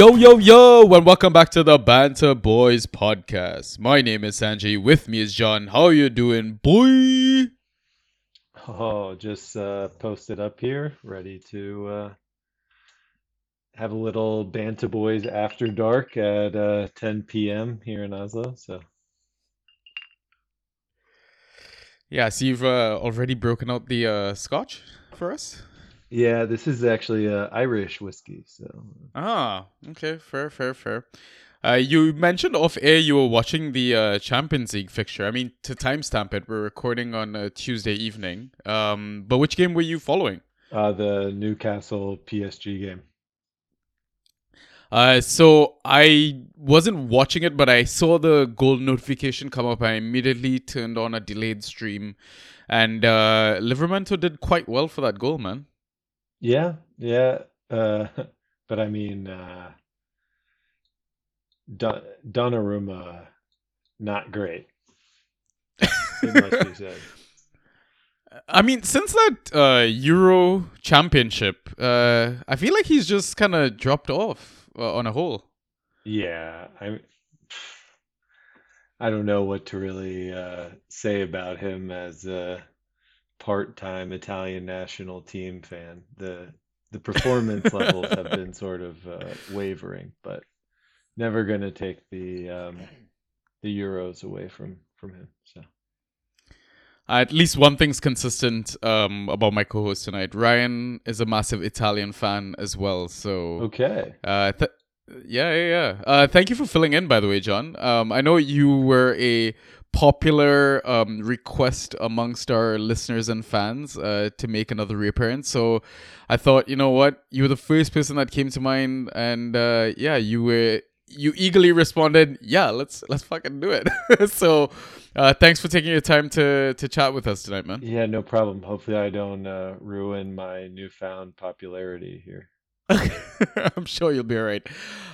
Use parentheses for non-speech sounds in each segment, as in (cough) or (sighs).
Yo, yo, yo, and welcome back to the Banter Boys podcast. My name is Sanjay. With me is John. How are you doing, boy? Oh, just uh, posted up here, ready to uh, have a little Banter Boys after dark at uh, 10 p.m. here in Oslo. So, Yeah, so you've uh, already broken out the uh, scotch for us? Yeah, this is actually uh, Irish whiskey. So, Ah, okay, fair, fair, fair. Uh, you mentioned off air you were watching the uh, Champions League fixture. I mean, to timestamp it, we're recording on a Tuesday evening. Um, but which game were you following? uh, the Newcastle PSG game. Uh, so I wasn't watching it, but I saw the goal notification come up. I immediately turned on a delayed stream, and uh, Livramento did quite well for that goal, man. Yeah, yeah. Uh, (laughs) but I mean, uh, Don Donnarumma, not great. It must be said. I mean, since that uh, Euro Championship, uh, I feel like he's just kind of dropped off uh, on a whole. Yeah, I I don't know what to really uh, say about him as a part-time Italian national team fan. The the performance levels have (laughs) been sort of uh, wavering, but never going to take the um, the Euros away from from him. So At least one thing's consistent um, about my co-host tonight. Ryan is a massive Italian fan as well, so okay, Uh, th- yeah, yeah, yeah. Uh, thank you for filling in, by the way, John. Um, I know you were a popular um, request amongst our listeners and fans uh, to make another reappearance. So I thought, you know what, you were the first person that came to mind, and uh, yeah, you were you eagerly responded, yeah, let's let's fucking do it. (laughs) so uh, thanks for taking your time to to chat with us tonight, man. yeah, no problem. Hopefully, I don't uh, ruin my newfound popularity here. (laughs) I'm sure you'll be all right.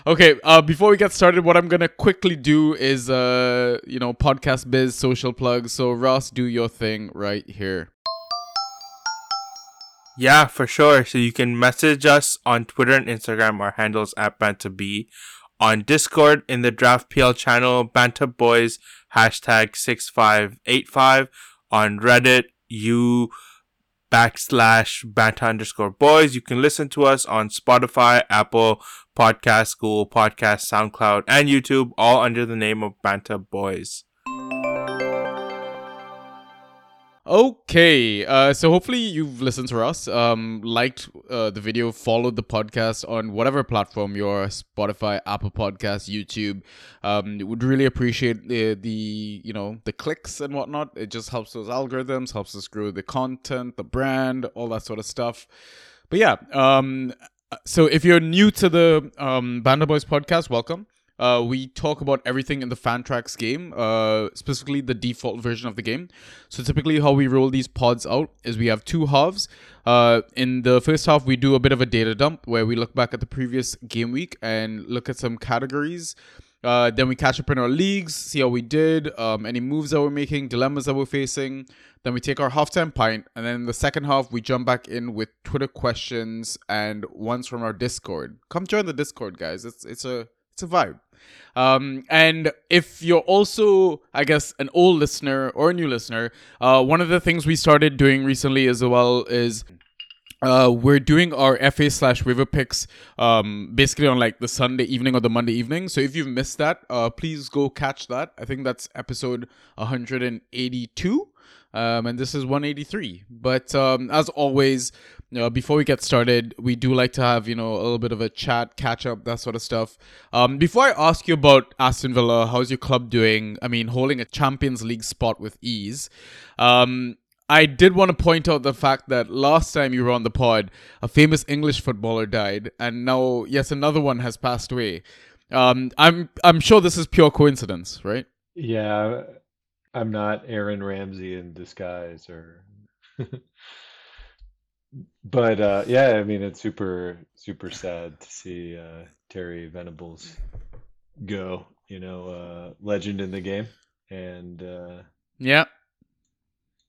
Okay, uh, before we get started, what I'm gonna quickly do is, uh, you know, podcast biz, social plugs. So Ross, do your thing right here. Yeah, for sure. So you can message us on Twitter and Instagram. Our handles at BantaB. On Discord in the Draft PL channel, Banta Boys hashtag six five eight five. On Reddit, you backslash Banta underscore boys. You can listen to us on Spotify, Apple Podcast, Google Podcast, SoundCloud, and YouTube, all under the name of Banta Boys. Okay, uh, so hopefully you've listened to us, um, liked uh, the video, followed the podcast on whatever platform you're Spotify, Apple Podcasts, YouTube. Um, would really appreciate the, the you know the clicks and whatnot. It just helps those algorithms, helps us grow the content, the brand, all that sort of stuff. But yeah, um, so if you're new to the um, Banda Boys podcast, welcome. Uh, we talk about everything in the Fantrax game, uh, specifically the default version of the game. So typically, how we roll these pods out is we have two halves. Uh, in the first half, we do a bit of a data dump where we look back at the previous game week and look at some categories. Uh, then we catch up in our leagues, see how we did, um, any moves that we're making, dilemmas that we're facing. Then we take our halftime pint, and then the second half, we jump back in with Twitter questions and ones from our Discord. Come join the Discord, guys. It's it's a it's a vibe. Um, and if you're also, I guess, an old listener or a new listener, uh, one of the things we started doing recently as well is uh, we're doing our FA slash waiver picks um, basically on like the Sunday evening or the Monday evening. So if you've missed that, uh, please go catch that. I think that's episode 182. Um, and this is 183. But um, as always, before we get started, we do like to have you know a little bit of a chat, catch up, that sort of stuff. Um, before I ask you about Aston Villa, how's your club doing? I mean, holding a Champions League spot with ease. Um, I did want to point out the fact that last time you were on the pod, a famous English footballer died, and now yes, another one has passed away. Um, I'm I'm sure this is pure coincidence, right? Yeah, I'm not Aaron Ramsey in disguise or (laughs) but uh yeah, I mean it's super super sad to see uh Terry Venables go, you know, uh legend in the game. And uh Yeah.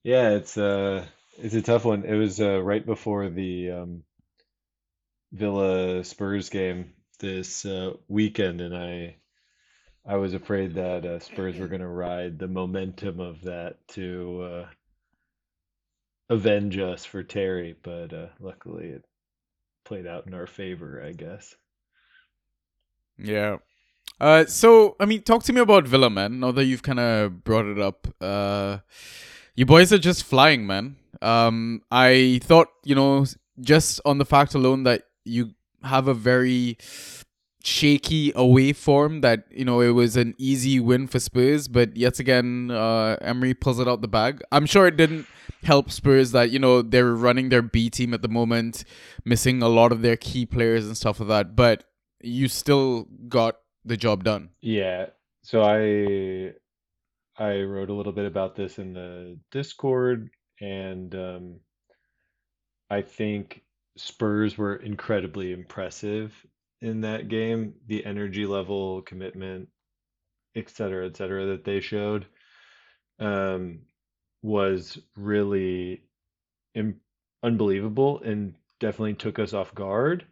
yeah, it's uh it's a tough one. It was uh right before the um Villa Spurs game this uh, weekend, and I I was afraid that uh, Spurs were (laughs) going to ride the momentum of that to uh, avenge us for Terry, but uh, luckily it played out in our favor, I guess. Yeah. Uh, so I mean, talk to me about Villa, man. Now that you've kind of brought it up, uh, you boys are just flying, man. Um, I thought, you know, just on the fact alone that you have a very shaky away form that you know it was an easy win for Spurs, but yet again, uh, Emery pulls it out the bag. I'm sure it didn't help Spurs that you know they're running their B team at the moment, missing a lot of their key players and stuff like that. But you still got the job done. Yeah. So I I wrote a little bit about this in the Discord, and um, I think Spurs were incredibly impressive in that game. The energy level, commitment, et cetera, et cetera, that they showed um, was really im- unbelievable and definitely took us off guard.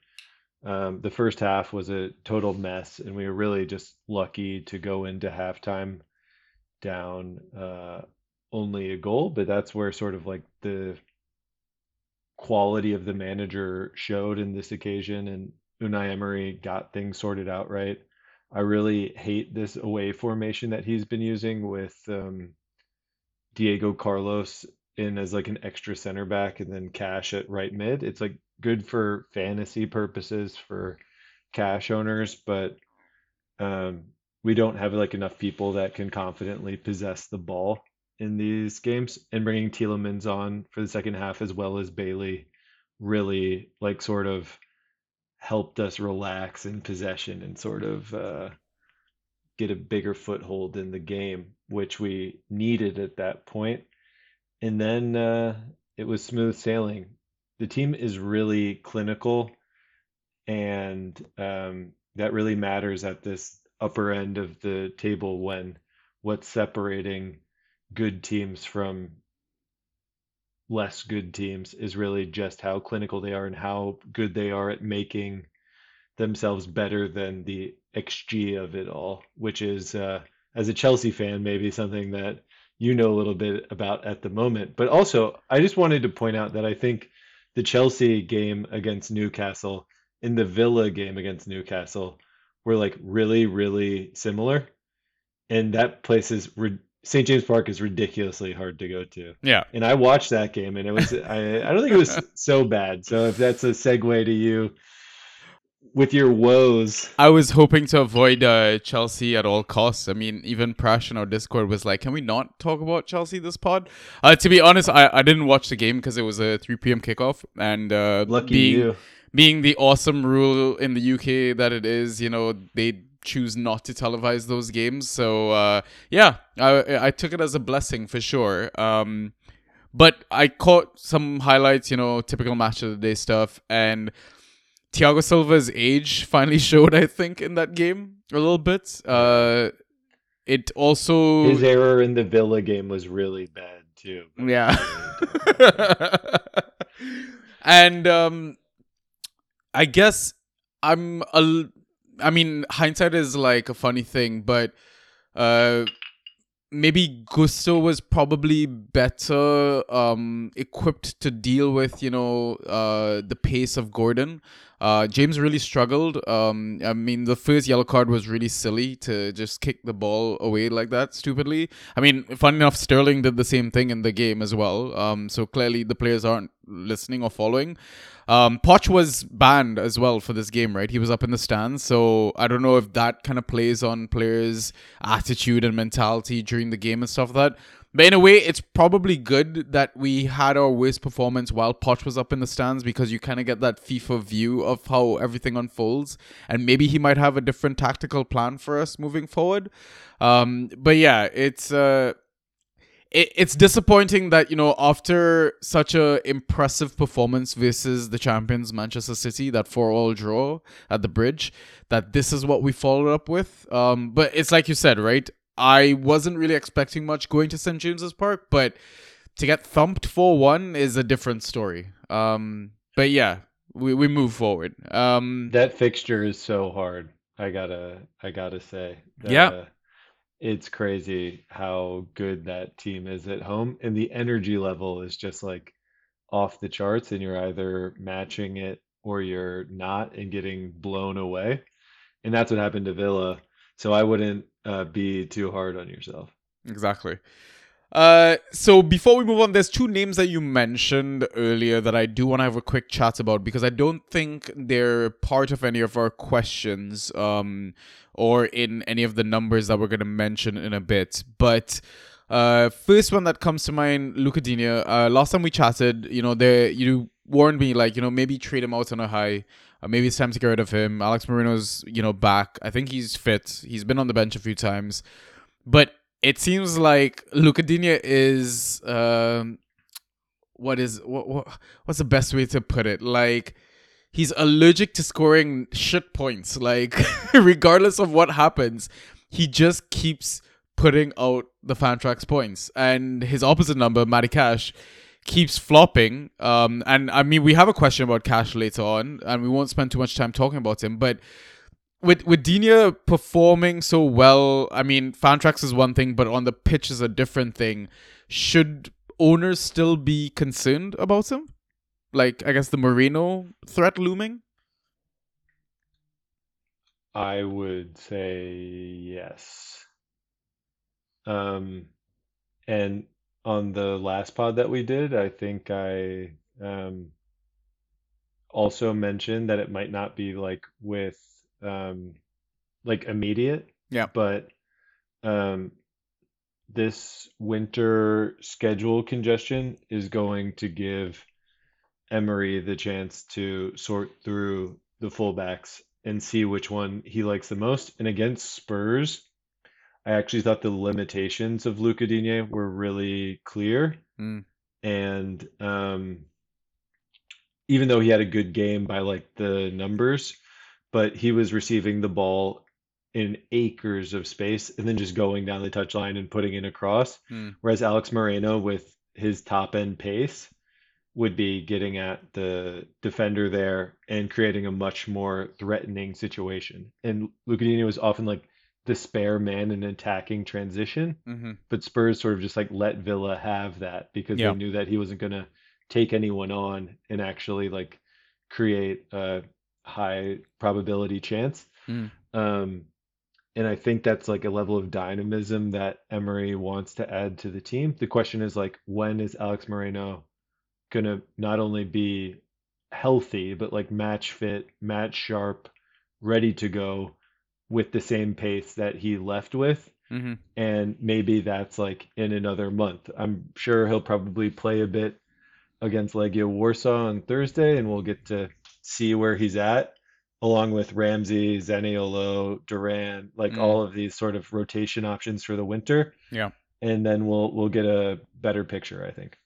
Um, the first half was a total mess, and we were really just lucky to go into halftime down uh, only a goal. But that's where sort of like the quality of the manager showed in this occasion, and Unai Emery got things sorted out right. I really hate this away formation that he's been using with um, Diego Carlos in as like an extra center back and then Cash at right mid. It's like good for fantasy purposes for cash owners, but um, we don't have like enough people that can confidently possess the ball in these games. And bringing Tielemans on for the second half as well as Bailey really like sort of helped us relax in possession and sort of uh, get a bigger foothold in the game, which we needed at that point. And then uh, it was smooth sailing the team is really clinical, and um, that really matters at this upper end of the table when what's separating good teams from less good teams is really just how clinical they are and how good they are at making themselves better than the XG of it all, which is, uh, as a Chelsea fan, maybe something that you know a little bit about at the moment. But also, I just wanted to point out that I think the Chelsea game against Newcastle and the Villa game against Newcastle were like really, really similar. And that place is St. James Park is ridiculously hard to go to. Yeah. And I watched that game and it was I, I don't think it was (laughs) so bad. So if that's a segue to you with your woes. I was hoping to avoid uh, Chelsea at all costs. I mean, even Prash in our Discord was like, "Can we not talk about Chelsea this pod?" Uh, to be honest, I, I didn't watch the game because it was a 3 p.m. kickoff, and uh, lucky being, you. Being the awesome rule in the UK that it is, you know, they choose not to televise those games. So uh, yeah, I I took it as a blessing for sure. Um, but I caught some highlights, you know, typical match of the day stuff, and Thiago Silva's age (laughs) finally showed, I think, in that game a little bit. Uh, it also his error in the Villa game was really bad too. Yeah, (laughs) and um, I guess I'm a. I mean, hindsight is like a funny thing, but uh, maybe Gusto was probably better um, equipped to deal with, you know, uh, the pace of Gordon. Uh, James really struggled. Um, I mean, the first yellow card was really silly to just kick the ball away like that stupidly. I mean, fun enough, Sterling did the same thing in the game as well. Um, so clearly the players aren't listening or following. Um, Poch was banned as well for this game, right? He was up in the stands, so I don't know if that kind of plays on players' attitude and mentality during the game and stuff like that. But in a way, it's probably good that we had our worst performance while Poch was up in the stands because you kind of get that FIFA view of how everything unfolds, and maybe he might have a different tactical plan for us moving forward. Um, but yeah, it's uh, it, it's disappointing that you know after such a impressive performance versus the champions Manchester City, that four all draw at the bridge, that this is what we followed up with. Um, but it's like you said, right? I wasn't really expecting much going to St James's Park, but to get thumped four one is a different story. Um, but yeah, we, we move forward. Um, That fixture is so hard. I gotta I gotta say. Yeah. Uh, it's crazy how good that team is at home, and the energy level is just like off the charts, and you're either matching it or you're not and getting blown away. And that's what happened to Villa. So I wouldn't uh, be too hard on yourself. Exactly. Uh, so before we move on, there's two names that you mentioned earlier that I do want to have a quick chat about because I don't think they're part of any of our questions, um, or in any of the numbers that we're gonna mention in a bit. But uh, first one that comes to mind, Luca Digne. Uh, last time we chatted, you know, there you warned me like, you know, maybe trade him out on a high. Uh, maybe it's time to get rid of him. Alex Moreno's, you know, back. I think he's fit. He's been on the bench a few times, but it seems like Luca Digne is um what is what, what what's the best way to put it? Like he's allergic to scoring shit points. Like (laughs) regardless of what happens, he just keeps putting out the Fantrax points. And his opposite number, Matty Cash, keeps flopping. Um and I mean we have a question about Cash later on, and we won't spend too much time talking about him, but with with Digne performing so well, I mean, Fantrax is one thing, but on the pitch is a different thing. Should owners still be concerned about him? Like, I guess the Moreno threat looming. I would say yes. Um, and on the last pod that we did, I think I um, also mentioned that it might not be like with um, like immediate, Yeah. but um, this winter schedule congestion is going to give Emery the chance to sort through the fullbacks and see which one he likes the most. And against Spurs, I actually thought the limitations of Luca Digne were really clear. Mm. And um, even though he had a good game by like the numbers, but he was receiving the ball in acres of space and then just going down the touchline and putting in a cross. Mm. Whereas Alex Moreno, with his top end pace, would be getting at the defender there and creating a much more threatening situation. And Luca Digne was often like the spare man in attacking transition, Mm-hmm. but Spurs sort of just like let Villa have that because Yeah. they knew that he wasn't going to take anyone on and actually like create a high probability chance. Mm. Um, and I think that's like a level of dynamism that Emery wants to add to the team. The question is like, when is Alex Moreno gonna not only be healthy, but like match fit, match sharp, ready to go with the same pace that he left with? Mm-hmm. And maybe that's like in another month. I'm sure he'll probably play a bit against Legia Warsaw on Thursday, and we'll get to see where he's at, along with Ramsey, Zaniolo, Duran, like Mm. all of these sort of rotation options for the winter. Yeah. And then we'll we'll get a better picture, I think.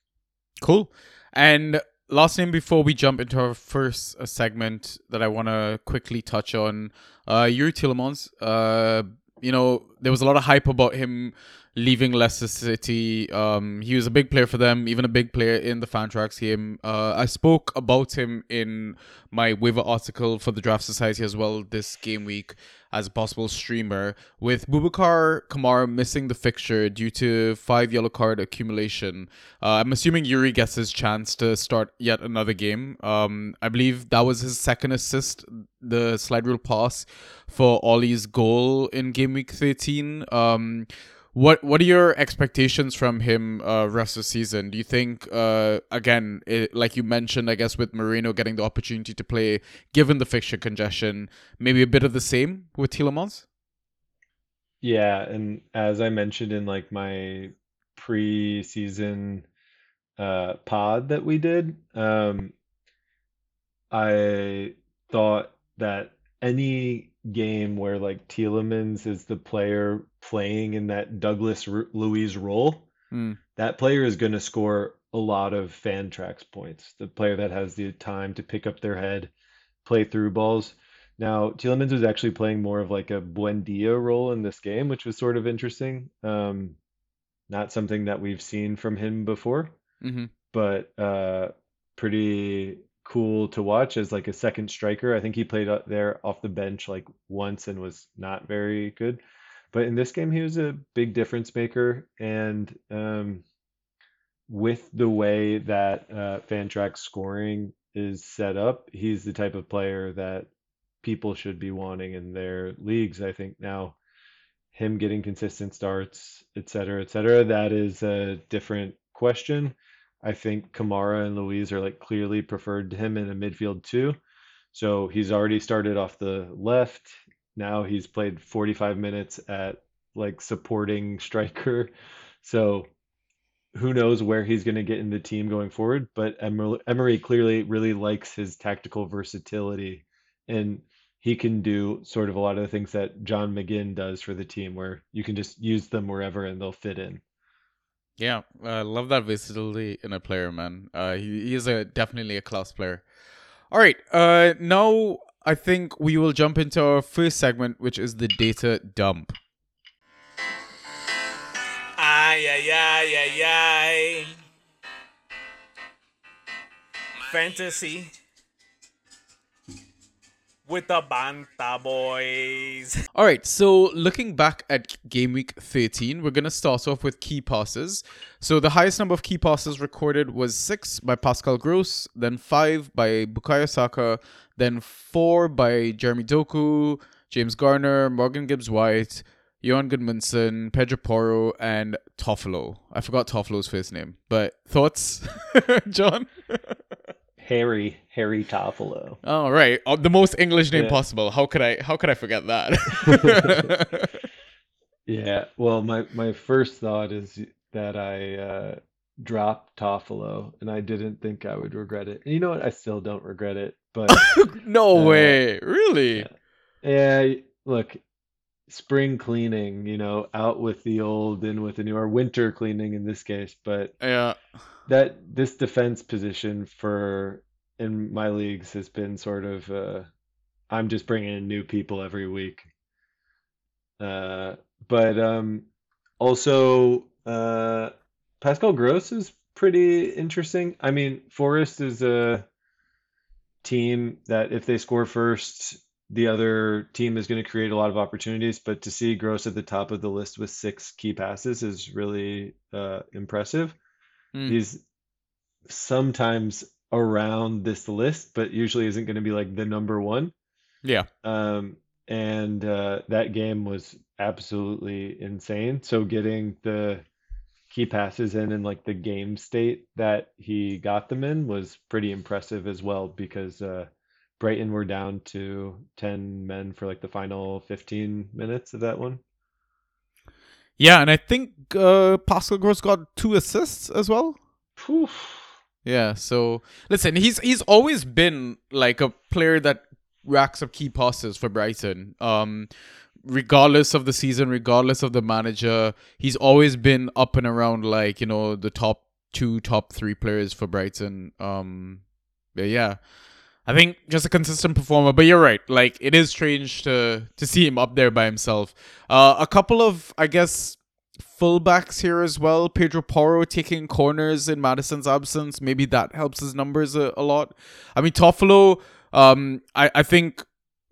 Cool. And last name before we jump into our first uh, segment that I want to quickly touch on, uh, Youri Tielemans. Uh, you know, there was a lot of hype about him leaving Leicester City. Um, he was a big player for them, even a big player in the Fantrax game. Uh, I spoke about him in my waiver article for the Draft Society as well this game week as a possible streamer. With Boubacar Kamara missing the fixture due to five yellow card accumulation, uh, I'm assuming Youri gets his chance to start yet another game. Um, I believe that was his second assist, the slide rule pass for Ollie's goal in game week 13. Um, what what are your expectations from him uh rest of season? Do you think uh again it, like you mentioned I guess with Moreno getting the opportunity to play given the fixture congestion maybe a bit of the same with Tielemans? Yeah, and as I mentioned in like my pre-season uh pod that we did, um I thought that any game where like Tielemans is the player playing in that Douglas Ru- Luiz role, Hmm. that player is going to score a lot of Fantrax points. The player that has the time to pick up their head, play through balls. Now, Tielemans was actually playing more of like a Buendia role in this game, which was sort of interesting. Um, not something that we've seen from him before, Mm-hmm. but uh, pretty cool to watch as like a second striker. I think he played there off the bench like once and was not very good. But in this game, he was a big difference maker. And um, with the way that uh, Fantrax scoring is set up, he's the type of player that people should be wanting in their leagues. I think now him getting consistent starts, et cetera, et cetera, that is a different question. I think Kamara and Luiz are like clearly preferred to him in a midfield too. So he's already started off the left. Now he's played 45 minutes at like supporting (laughs) striker. So who knows where he's going to get in the team going forward. But Emery clearly really likes his tactical versatility. And he can do sort of a lot of the things that John McGinn does for the team, where you can just use them wherever and they'll fit in. Yeah, I love that versatility in a player, man. Uh, he, he is a definitely a class player. All right, uh, now I think we will jump into our first segment, which is the data dump. Ay, ay, ay, ay, ay. Fantasy with the Banta boys. (laughs) All right, so looking back at game week 13, we're going to start off with key passes. So the highest number of key passes recorded was 6 by Pascal Gross, then 5 by Bukayo Saka, then 4 by Jeremy Doku, James Garner, Morgan Gibbs White, Johann Gudmundsson, Pedro Porro, and Toffolo. I forgot Toffolo's first name, but thoughts, (laughs) John? (laughs) Harry Harry Toffolo. Oh right, oh, the most English name yeah. possible. How could I how could I forget that? (laughs) (laughs) yeah. Well, my my first thought is that I uh, dropped Toffolo, and I didn't think I would regret it. And you know what? I still don't regret it. But (laughs) no uh, way, really? Yeah. yeah. Look, spring cleaning. You know, out with the old, in with the new, or winter cleaning in this case. But yeah that this defense position for in my leagues has been sort of uh, I'm just bringing in new people every week. Uh, but um, also uh, Pascal Gross is pretty interesting. I mean, Forest is a team that if they score first, the other team is going to create a lot of opportunities. But to see Gross at the top of the list with six key passes is really uh, impressive. Mm. He's sometimes around this list, but usually isn't going to be like the number one. Yeah. Um, and uh, that game was absolutely insane. So getting the key passes in and like the game state that he got them in was pretty impressive as well because uh, Brighton were down to 10 men for like the final 15 minutes of that one. Yeah, and I think uh, Pascal Gross got two assists as well. Oof. Yeah, so listen, he's he's always been like a player that racks up key passes for Brighton. Um regardless of the season, regardless of the manager, he's always been up and around like, you know, the top 2, top 3 players for Brighton. Um yeah. I think just a consistent performer, but you're right. Like it is strange to to see him up there by himself. Uh, a couple of I guess fullbacks here as well. Pedro Porro taking corners in Maddison's absence. Maybe that helps his numbers a, a lot. I mean Toffolo. Um, I I think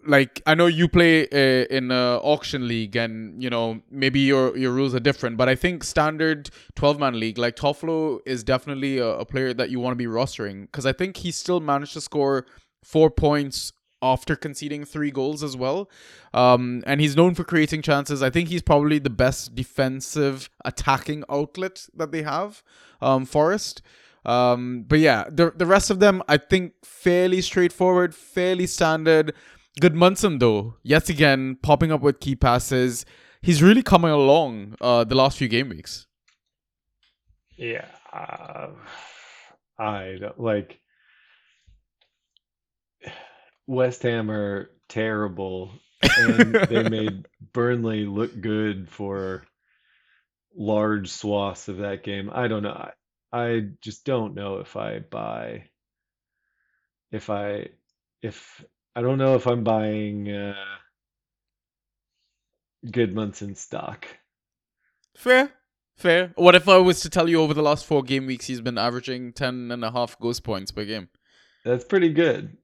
like I know you play uh, in a auction league, and you know maybe your your rules are different, but I think standard twelve man league, like Toffolo is definitely a, a player that you want to be rostering because I think he still managed to score four points after conceding three goals as well. Um, and he's known for creating chances. I think he's probably the best defensive attacking outlet that they have, um, Forest. Um, but yeah, the the rest of them I think fairly straightforward, fairly standard. Gudmundsson though, yet again popping up with key passes. He's really coming along uh, the last few game weeks. Yeah, uh, I like West Ham are terrible, and they (laughs) made Burnley look good for large swaths of that game. I don't know. I, I just don't know if I buy. If I, if I don't know if I'm buying uh, Gudmundsson stock. Fair, fair. What if I was to tell you over the last four game weeks he's been averaging ten and a half ghost points per game? That's pretty good.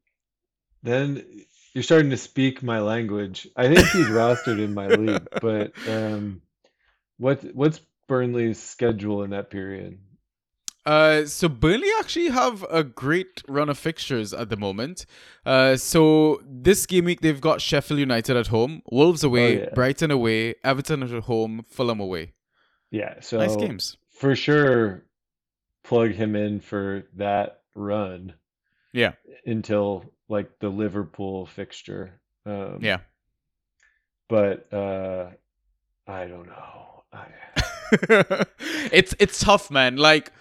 Then you're starting to speak my language. I think he's rostered in my league, (laughs) but um, what what's Burnley's schedule in that period? Uh, so Burnley actually have a great run of fixtures at the moment. Uh, so this game week they've got Sheffield United at home, Wolves away, Oh, yeah. Brighton away, Everton at home, Fulham away. Yeah, so Nice games. for sure plug him in for that run Yeah, until like the Liverpool fixture. Um, yeah. but uh, I don't know. I, (laughs) it's it's tough, man. Like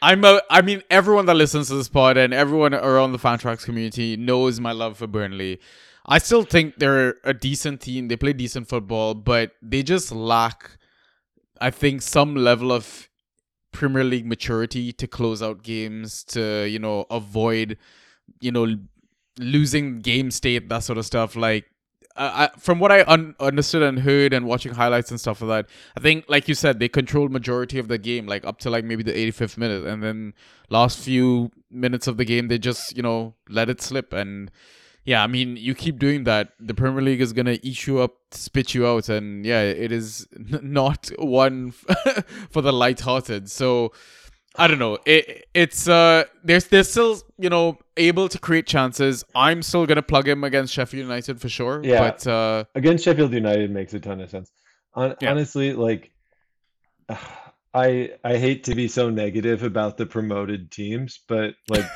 I'm a I mean everyone that listens to this pod and everyone around the Fantrax community knows my love for Burnley. I still think they're a decent team. They play decent football, but they just lack I think some level of Premier League maturity to close out games to, you know, avoid, you know, losing game state, that sort of stuff. Like uh, I, from what I un- understood and heard and watching highlights and stuff like that, I think, like you said, they controlled majority of the game, like up to like maybe the 85th minute, and then last few minutes of the game, they just you know let it slip. And yeah, I mean, you keep doing that, the Premier League is gonna eat you up, spit you out, and yeah, it is n- not (laughs) one (laughs) for the light-hearted. So. I don't know. It it's uh there's they're still you know able to create chances. I'm still gonna plug him against Sheffield United for sure. Yeah. But uh against Sheffield United makes a ton of sense. Hon- Yeah. Honestly, like (sighs) I I hate to be so negative about the promoted teams, but like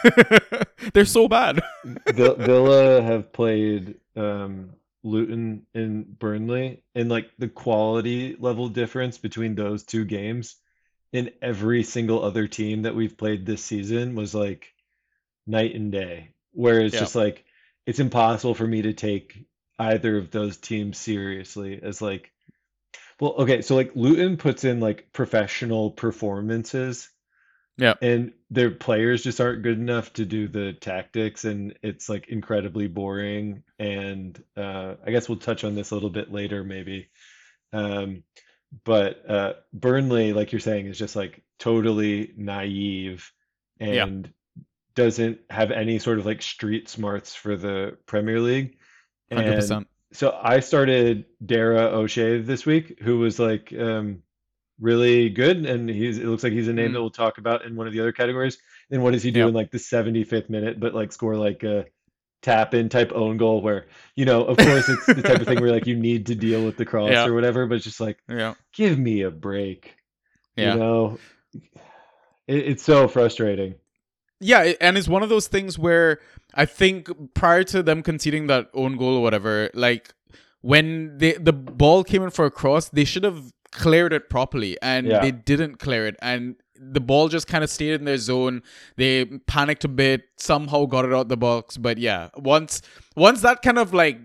(laughs) they're so bad. (laughs) Villa have played um, Luton and Burnley, and like the quality level difference between those two games in every single other team that we've played this season was like night and day. Where it's Yeah. just like it's impossible for me to take either of those teams seriously as like well, okay, so like Luton puts in like professional performances Yeah. and their players just aren't good enough to do the tactics and it's like incredibly boring and uh I guess we'll touch on this a little bit later maybe um but uh Burnley like you're saying is just like totally naive Yeah. and doesn't have any sort of like street smarts for the Premier League and percent. so I started Dara O'Shea this week, who was like um, really good, and he's it looks like he's a name Mm. that we'll talk about in one of the other categories. And what does he do Yeah. in like the 75th minute, but like score like a tap in type own goal where, you know, of course it's the type of thing where like you (laughs) need to deal with the cross Yeah. or whatever, but it's just like Yeah. give me a break. Yeah. You know, it, it's so frustrating. Yeah, and it's one of those things where I think prior to them conceding that own goal or whatever, like when they the ball came in for a cross, they should have cleared it properly, and Yeah. they didn't clear it, and the ball just kind of stayed in their zone. They panicked a bit, somehow got it out the box, but yeah, once once that kind of like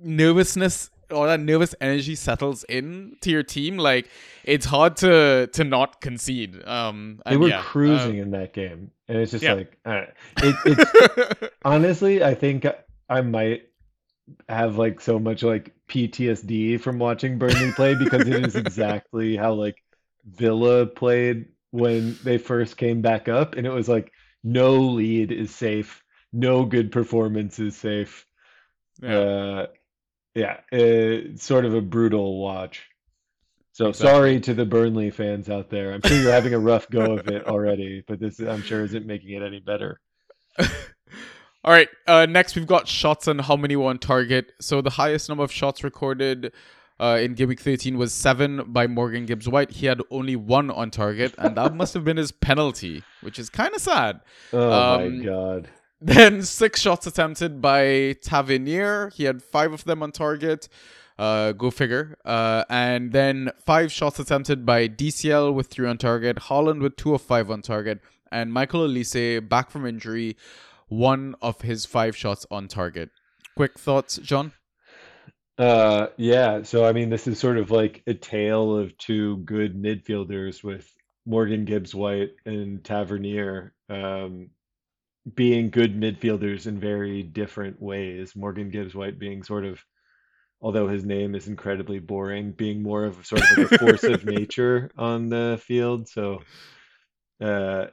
nervousness or that nervous energy settles in to your team, like it's hard to to not concede. Um, They were yeah, cruising in that game, and it's just yeah. like I it, (laughs) it's uh, Honestly, I think I might have like so much like PTSD from watching Burnley play because it is (laughs) exactly how like Villa played when they first came back up, and it was like no lead is safe, no good performance is safe. yeah. Uh, yeah, it's sort of a brutal watch. So Exactly. sorry to the Burnley fans out there. I'm sure you're having a rough go of it already, but this I'm sure isn't making it any better. (laughs) All right. Uh, next, we've got shots and how many were on target. So the highest number of shots recorded uh, in game week 13 was seven by Morgan Gibbs White. He had only one on target, and that must have been his penalty, which is kind of sad. Oh Um, my God. Then six shots attempted by Tavernier. He had five of them on target. Uh, go figure. Uh, and then five shots attempted by DCL with three on target. Haaland with two of five on target. And Michael Olise, back from injury, one of his five shots on target. Quick thoughts, John? Uh, yeah, so I mean, this is sort of like a tale of two good midfielders with Morgan Gibbs White and Tavernier um, being good midfielders in very different ways. Morgan Gibbs White being sort of, although his name is incredibly boring, being more of sort of like a force of (laughs) nature on the field. So, uh,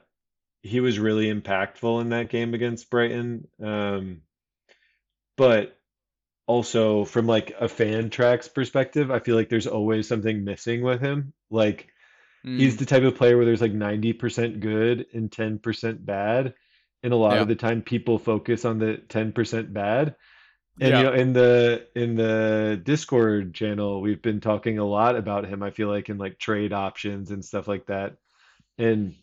he was really impactful in that game against Brighton. Um, but also from like a Fantrax perspective, I feel like there's always something missing with him. Like he's Mm, the type of player where there's like 90% good and 10% bad. And a lot yeah. of the time people focus on the 10% bad. And you know, in the in the Discord channel, we've been talking a lot about him, I feel like in like trade options and stuff like that. And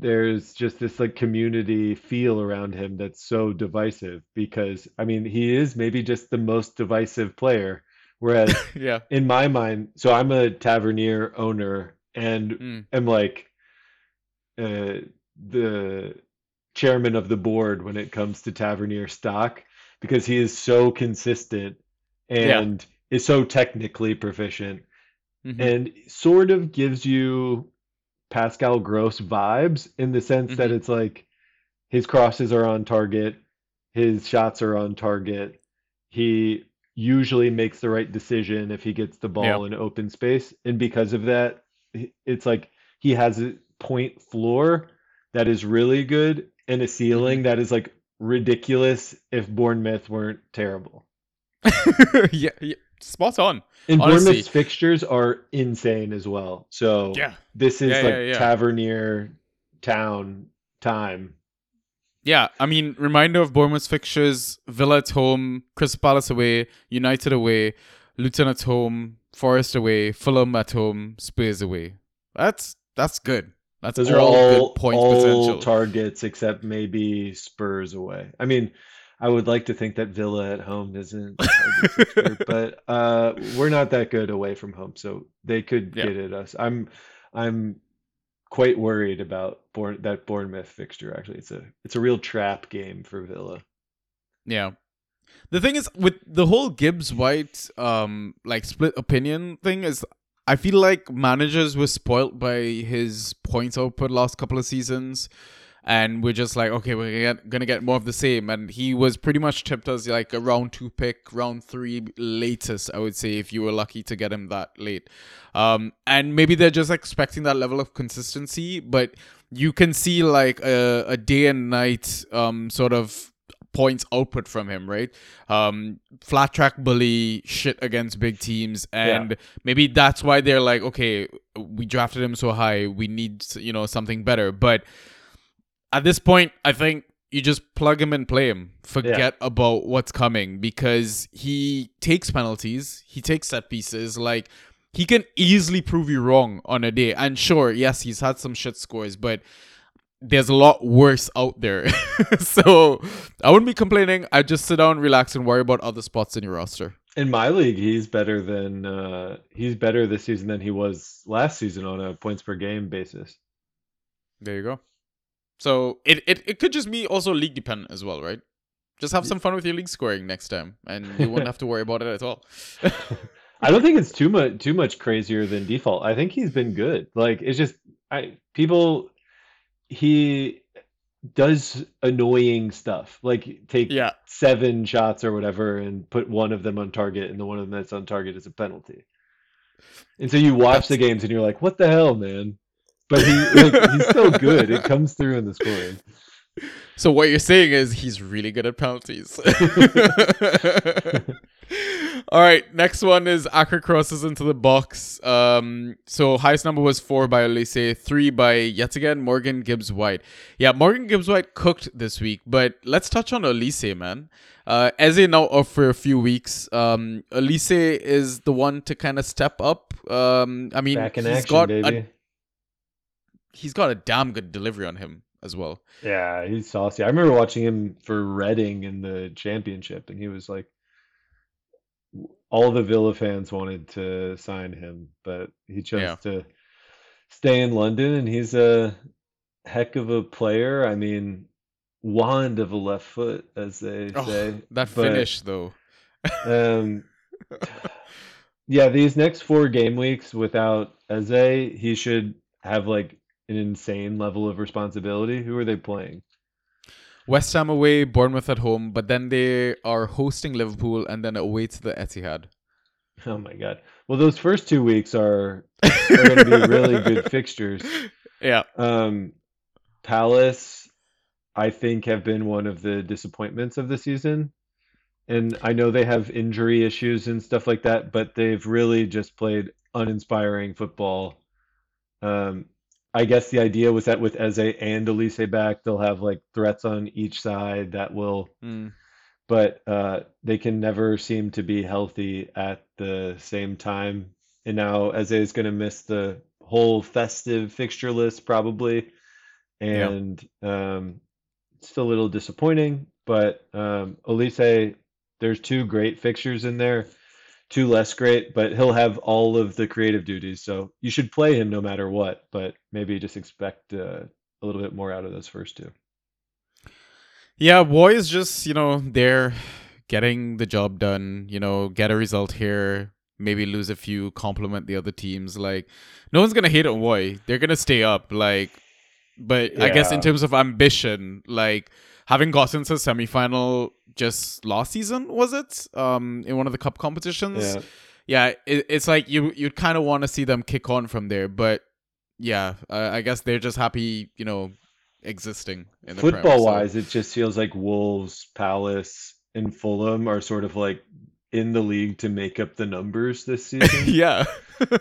there's just this like community feel around him that's so divisive because I mean, he is maybe just the most divisive player. Whereas (laughs) Yeah. in my mind, so I'm a Tavernier owner and Mm, am like uh, the chairman of the board when it comes to Tavernier stock because he is so consistent Yeah. and is so technically proficient mhm, and sort of gives you Pascal Gross vibes in the sense that mhm. it's like his crosses are on target, his shots are on target. He usually makes the right decision if he gets the ball in open space, and because of that, it's like he has a point floor that is really good and a ceiling that is like ridiculous if Bournemouth weren't terrible. (laughs) yeah, yeah, spot on. And Honestly. Bournemouth's fixtures are insane as well. So Yeah, this is Yeah, like yeah. Tavernier town time. yeah. I mean, reminder of Bournemouth's fixtures: Villa at home, Crystal Palace away, United away, Luton at home, Forest away, Fulham at home, Spurs away. That's that's good. That's Those are all, all good points all potential. targets except maybe Spurs away. I mean, I would like to think that Villa at home isn't (laughs) but uh, we're not that good away from home, so they could Yeah. get at us. I'm I'm quite worried about Bourne, that Bournemouth fixture. Actually, it's a it's a real trap game for Villa. Yeah. The thing is with the whole Gibbs White um like split opinion thing is I feel like managers were spoilt by his points output last couple of seasons and we're just like okay we're gonna get, more of the same and he was pretty much tipped as like a round 2 pick round 3 latest I would say if you were lucky to get him that late um and maybe they're just expecting that level of consistency but you can see like a, a day and night um sort of points output from him, right? Um, flat track bully, shit against big teams, and maybe that's why they're like, okay, we drafted him so high, we need you know something better. But at this point, I think you just plug him and play him. Forget about what's coming because he takes penalties, he takes set pieces, like. He can easily prove you wrong on a day. And sure, yes, he's had some shit scores, but there's a lot worse out there. (laughs) so I wouldn't be complaining. I'd just sit down, relax, and worry about other spots in your roster. In my league, he's better than uh, he's better this season than he was last season on a points per game basis. There you go. So it, it, it could just be also league dependent as well, right? Just have some fun with your league scoring next time, and you won't have to worry about it at all. (laughs) I don't think it's too much too much crazier than default. I think he's been good. Like it's just I people he does annoying stuff. Like take yeah, seven shots or whatever and put one of them on target and the one of them that's on target is a penalty. And so you watch the games and you're like, what the hell, man? But he like he's so good. It comes through in the scoring. So what you're saying is he's really good at penalties. (laughs) All right, next one is Acker crosses into the box. Um, so highest number was four by Olise, three by yet again Morgan Gibbs White. Yeah, Morgan Gibbs White cooked this week, but let's touch on Olise, man. Uh, Eze now off for a few weeks. Um, Elise is the one to kind of step up. Um, I mean, Back in he's action, got baby. a he's got a damn good delivery on him as well. Yeah, he's saucy. I remember watching him for Reading in the championship, and he was like, all the Villa fans wanted to sign him, but he chose Yeah. to stay in London, and he's a heck of a player. I mean, wand of a left foot, as they Oh, say. that But, finish though. Um, (laughs) yeah, these next four game weeks without Eze, he should have like an insane level of responsibility. Who are they playing? West Ham away, Bournemouth at home, but then they are hosting Liverpool and then away to the Etihad. (laughs) Oh my God. Well, those first two weeks are are going to be really good (laughs) fixtures. Yeah. Um, Palace, I think, have been one of the disappointments of the season. And I know they have injury issues and stuff like that, but they've really just played uninspiring football. Um, I guess the idea was that with Eze and Olise back, they'll have like threats on each side that will, Mm. but uh, they can never seem to be healthy at the same time. And now Eze is going to miss the whole festive fixture list probably, and um, it's still a little disappointing. But um, Olise, there's two great fixtures in there, two less great, but he'll have all of the creative duties. So you should play him no matter what, but maybe just expect uh, a little bit more out of those first two. Yeah, Boy is just, you know, they're getting the job done, you know, get a result here, maybe lose a few, compliment the other teams. Like, no one's going to hate on Boy. They're going to stay up. Like, but I guess in terms of ambition, like, having gotten to semifinal just last season, was it? Um, in one of the cup competitions? Yeah. yeah, it, it's like you you'd kind of want to see them kick on from there, but yeah, uh, I guess they're just happy, you know, existing in the Prem, Football so- wise, it just feels like Wolves, Palace, and Fulham are sort of like in the league to make up the numbers this (laughs) season. yeah,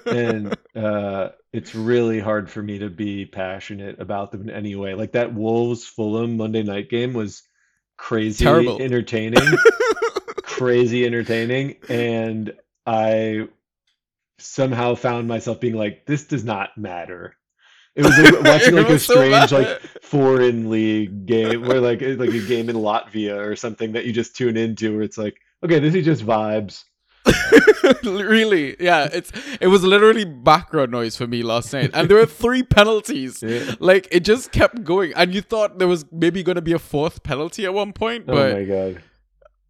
and (laughs) uh, it's really hard for me to be passionate about them in any way. Like that Wolves Fulham Monday night game was crazy Terrible. entertaining, (laughs) crazy entertaining, and I somehow found myself being like, this does not matter. It was like watching like a was so strange bad. like foreign league game where like like a game in Latvia or something that you just tune into where it's like, okay, this is just vibes. (laughs) really, yeah. It's it was literally background noise for me last night, and there were (laughs) three penalties. Yeah. Like it just kept going, and you thought there was maybe going to be a fourth penalty at one point, Oh but my god.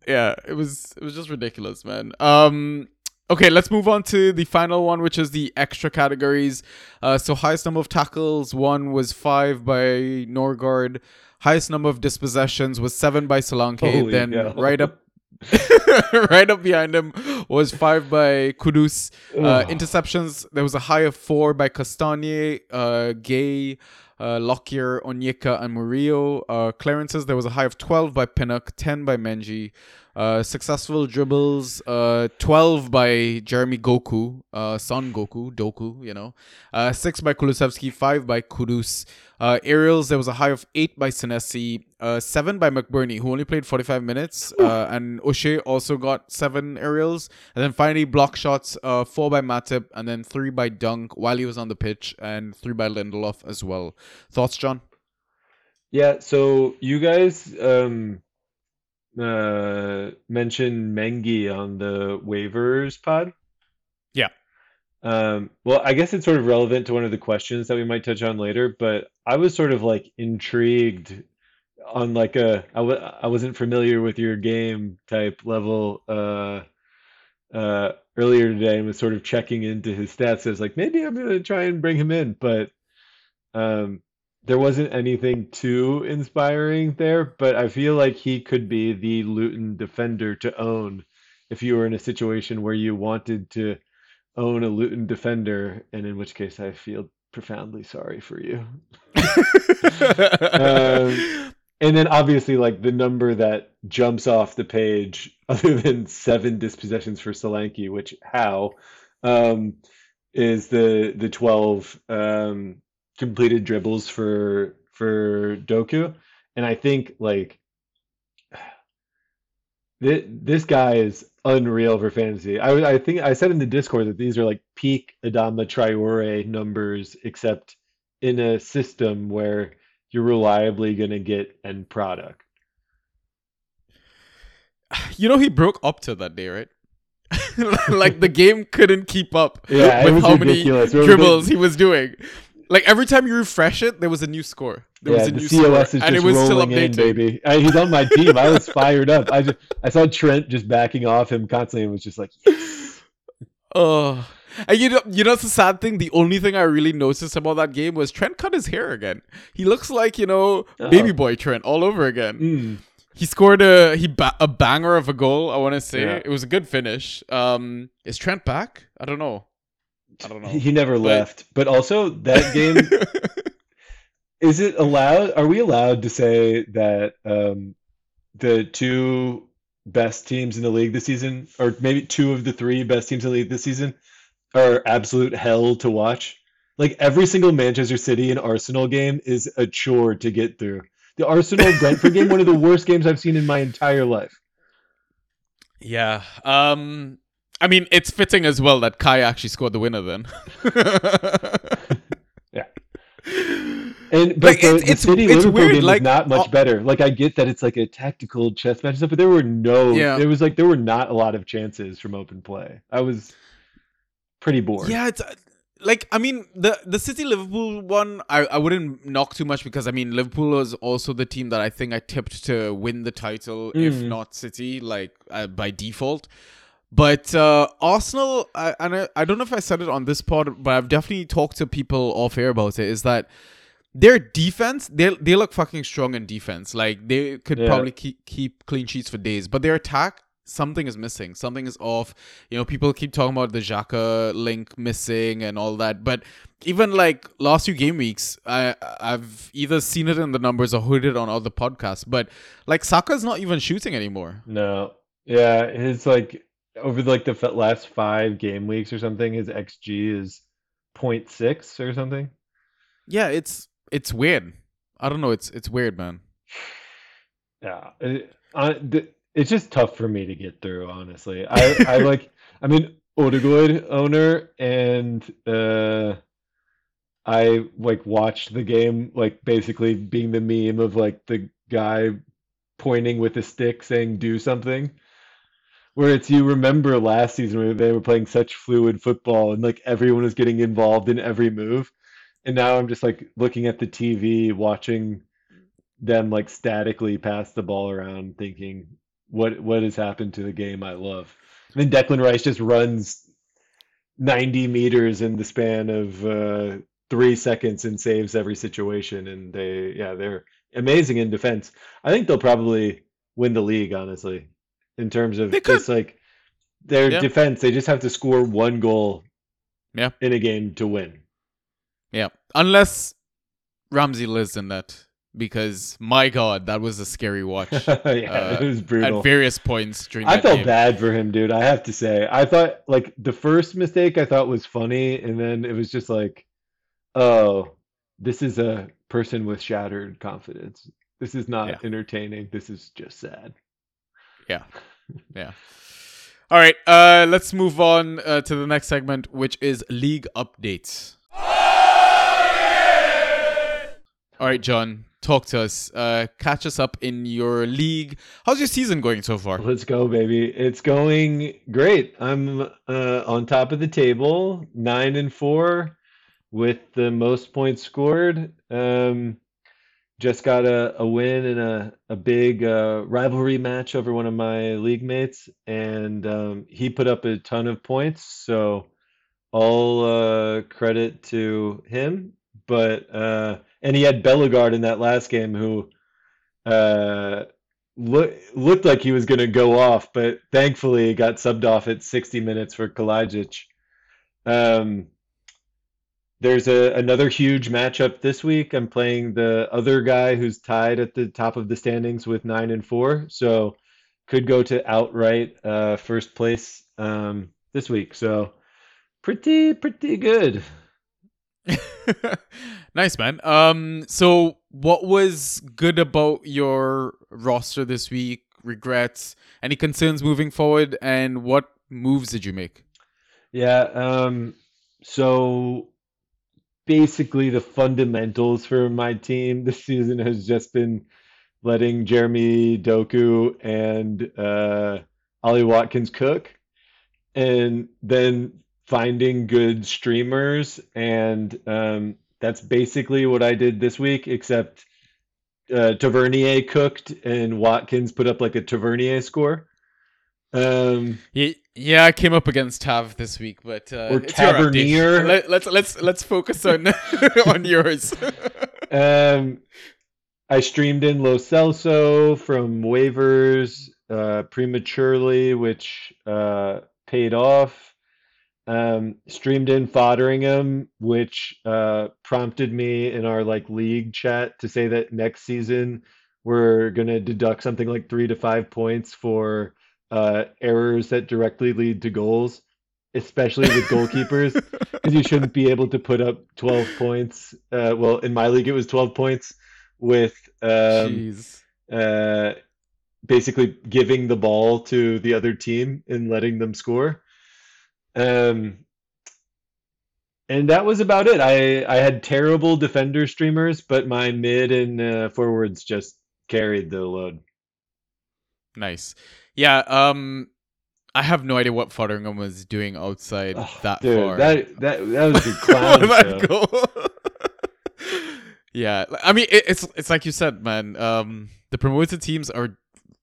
yeah, it was it was just ridiculous, man. Um okay, let's move on to the final one, which is the extra categories. Uh so highest number of tackles, one was five by Norgaard. Highest number of dispossessions was seven by Solanke. Holy then right up (laughs) right up behind him was five by Kudus. Uh, interceptions, there was a high of four by Castagne, uh, Guehi, uh, Lockyer, Onyeka, and Murillo. Uh, clearances, there was a high of 12 by Pinnock, 10 by Mengi. Uh, successful dribbles, uh, 12 by Jeremy Goku, uh, Son Goku, Doku, you know. Uh, 6 by Kulusevski, 5 by Kudus. Uh, aerials, there was a high of 8 by Senesi, uh, 7 by McBurnie, who only played 45 minutes. Uh, and O'Shea also got 7 aerials. And then finally, block shots, uh, 4 by Matip, and then 3 by Dunk while he was on the pitch, and 3 by Lindelof as well. Thoughts, John? Yeah, so you guys um uh mentioned Mengi on the waivers pod. Yeah. Um well, I guess it's sort of relevant to one of the questions that we might touch on later, but I was sort of like intrigued on like a I w I wasn't familiar with your game type level uh uh earlier today and was sort of checking into his stats. I was like, maybe I'm gonna try and bring him in, but um there wasn't anything too inspiring there, but I feel like he could be the Luton defender to own if you were in a situation where you wanted to own a Luton defender, and in which case I feel profoundly sorry for you. (laughs) Um, And then obviously, like the number that jumps off the page, (laughs) other than seven dispossessions for Solanke, which how, um, is the the twelve um, completed dribbles for for Doku, and I think like (sighs) this, this guy is unreal for fantasy. I I think I said in the Discord that these are like peak Adama Traore numbers, except in a system where you're reliably going to get end product. (sighs) you know, he broke up to that day, right? (laughs) like the game couldn't keep up Yeah, with how ridiculous. many dribbles he was doing. Like every time you refresh it, there was a new score. There yeah, was a the new COS score, is and it just was still rolling in, baby. Uh, he's on my team. I was fired up. I just I saw Trent just backing off him constantly and was just like, (sighs) Oh, and you know, you know, it's a sad thing. The only thing I really noticed about that game was Trent cut his hair again. He looks like you know, baby Oh. boy Trent all over again. mm. He scored a he ba- a banger of a goal. I want to say Yeah. it was a good finish. Um, is Trent back? I don't know. I don't (laughs) know. he never But- left. But also that game, (laughs) Is it allowed? Are we allowed to say that um, the two best teams in the league this season, or maybe two of the three best teams in the league this season, are absolute hell to watch? Like every single Manchester City and Arsenal game is a chore to get through. The Arsenal (laughs) Brentford game, one of the worst games I've seen in my entire life. Yeah. Um. I mean, it's fitting as well that Kai actually scored the winner then. (laughs) yeah. And but Like, the, it's- the it's- City it's Liverpool weird, game like, was not much uh, better. Like I get that it's like a tactical chess match and stuff, but there were no. Yeah. It was like there were not a lot of chances from open play. I was pretty bored. Yeah, it's uh, like I mean the the City Liverpool one I, I wouldn't knock too much because I mean Liverpool was also the team that I think I tipped to win the title if Mm. not City like uh, by default. But uh, Arsenal, I, and I, I don't know if I said it on this pod, but I've definitely talked to people off air about it. Is that their defense? They they look fucking strong in defense. Like they could Yeah. probably keep keep clean sheets for days. But their attack, something is missing. Something is off. You know, people keep talking about the Xhaka link missing and all that. But even like last few game weeks, I I've either seen it in the numbers or heard it on other podcasts. But like Saka's not even shooting anymore. No. Yeah, his like over like the f- last five game weeks or something, his XG is 0.6 or something. Yeah, it's it's weird. I don't know. It's it's weird, man. Yeah, it, I, it's just tough for me to get through, honestly. I, (laughs) I like, I'm an Odegaard owner, and uh, I like watched the game, like basically being the meme of like the guy pointing with a stick saying "do something." Where it's you remember last season where they were playing such fluid football and like everyone was getting involved in every move, and now I'm just like looking at the TV watching them like statically pass the ball around thinking what what has happened to the game I love. And then Declan Rice just runs 90 meters in the span of uh, three seconds and saves every situation. And they, yeah, they're amazing in defense. I think they'll probably win the league, honestly, in terms of just like their Yeah. defense. They just have to score one goal Yeah. in a game to win. Yeah, unless Ramsey lives in that, because my God, that was a scary watch (laughs) yeah, Uh, it was brutal. at various points during I felt game. bad for him, dude. I have to say. I thought like the first mistake I thought was funny, and then it was just like, oh, this is a person with shattered confidence. This is not Yeah. entertaining. This is just sad. Yeah, yeah. All right, uh, let's move on uh, to the next segment, which is league updates. All right, John, talk to us. Uh, catch us up in your league. How's your season going so far? Let's go, baby. It's going great. I'm uh, on top of the table, nine and four, with the most points scored. Um, just got a, a win in a, a big uh, rivalry match over one of my league mates, and um, he put up a ton of points. So all uh, credit to him. But uh, and he had Bellegarde in that last game, who uh, look, looked like he was going to go off, but thankfully got subbed off at 60 minutes for Kalajdzic. Um, there's a another huge matchup this week. I'm playing the other guy who's tied at the top of the standings with nine and four, so could go to outright uh, first place um, this week. So pretty pretty good. (laughs) nice, man. Um, so what was good about your roster this week? Regrets? Any concerns moving forward? And what moves did you make? Yeah, um, so basically the fundamentals for my team this season has just been letting Jeremy Doku and uh, Ollie Watkins cook, and then finding good streamers, and um, that's basically what I did this week, except uh, Tavernier cooked and Watkins put up like a Tavernier score. Um, Yeah, yeah, I came up against Tav this week, but uh, Or it's your update. Tavernier. Let, let's let's let's focus on (laughs) on yours. (laughs) Um, I streamed in Lo Celso from waivers uh, prematurely, which uh, paid off. um, streamed in Foderingham, which uh, prompted me in our like league chat to say that next season we're gonna deduct something like three to five points for uh, errors that directly lead to goals, especially with goalkeepers, (laughs) because you shouldn't be able to put up 12 points. Uh, well, in my league, it was 12 points with um, uh, basically giving the ball to the other team and letting them score. Um, and that was about it. I I had terrible defender streamers, but my mid and uh, forwards just carried the load. Nice. Yeah, um I have no idea what Foderingham was doing outside Oh, that dude, far. that that that was a (laughs) clown show. (laughs) yeah, I mean it, it's it's like you said, man. Um, the promoted teams are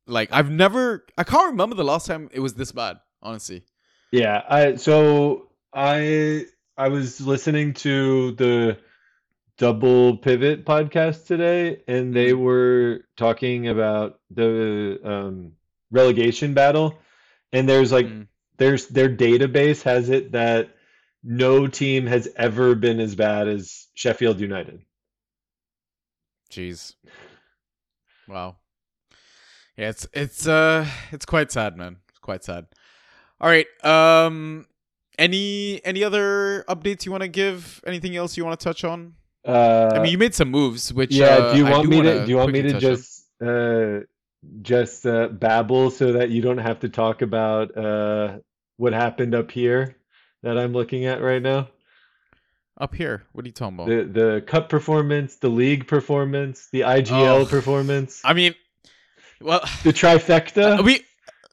like I've never I can't remember the last time it was this bad. Honestly, Yeah, I so I I was listening to the Double Pivot podcast today, and they were talking about the um, relegation battle, and there's like Mm. there's their database has it that no team has ever been as bad as Sheffield United. jeez, wow. Yeah, it's it's uh it's quite sad, man. It's quite sad. All right. Um, any any other updates you want to give? Anything else you want to touch on? Uh, I mean, you made some moves, which yeah, uh, do you I want me to do you want me to touch on. just uh just uh babble so that you don't have to talk about uh what happened up here that I'm looking at right now? up here? What are you talking about? The the cup performance, the league performance, the IGL Oh. performance, I mean, well, the trifecta. (laughs) we.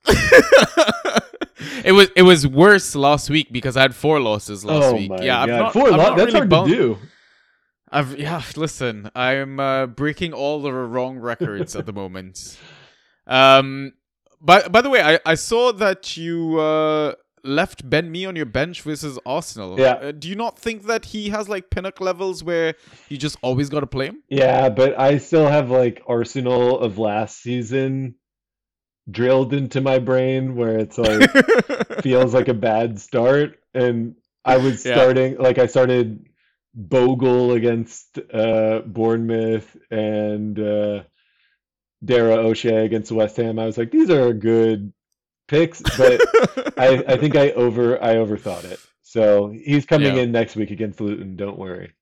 (laughs) it was it was worse last week because I had four losses last oh week. yeah, God. I've not, Four I've lo- not that's really hard bound- to do. I've yeah. Listen, I'm uh, breaking all the wrong records at the moment. (laughs) Um, by by the way, I I saw that you uh left Ben Mee on your bench versus Arsenal. Yeah. Uh, do you not think that he has like pinnacle levels where you just always got to play him? Yeah, but I still have like Arsenal of last season drilled into my brain where it's like (laughs) feels like a bad start. And I was Yeah. starting like I started Bogle against uh Bournemouth and uh Dara O'Shea against West Ham. I was like, these are good picks, but I, I think I over I overthought it. So he's coming Yeah. in next week against Luton, don't worry.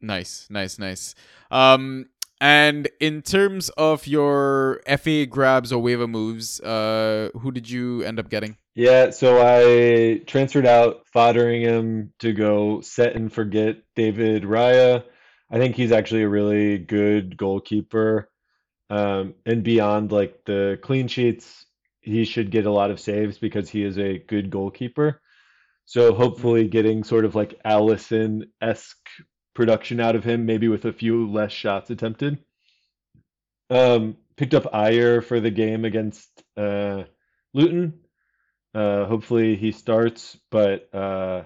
Nice, nice, nice. Um, and in terms of your FA grabs or waiver moves, uh, who did you end up getting? Yeah, so I transferred out Foderingham to go set and forget David Raya. I think he's actually a really good goalkeeper. Um, and beyond like the clean sheets, he should get a lot of saves because he is a good goalkeeper. So hopefully getting sort of like Alisson-esque production out of him, maybe with a few less shots attempted. Um, picked up Ajer for the game against uh, Luton. Uh, hopefully he starts, but uh,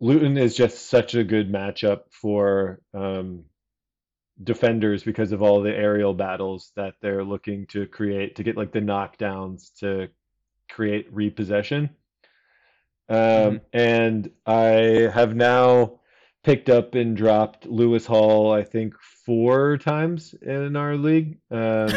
Luton is just such a good matchup for um, defenders because of all the aerial battles that they're looking to create to get like the knockdowns to create repossession. Um, and I have now picked up and dropped Lewis Hall, I think, four times in our league. Um,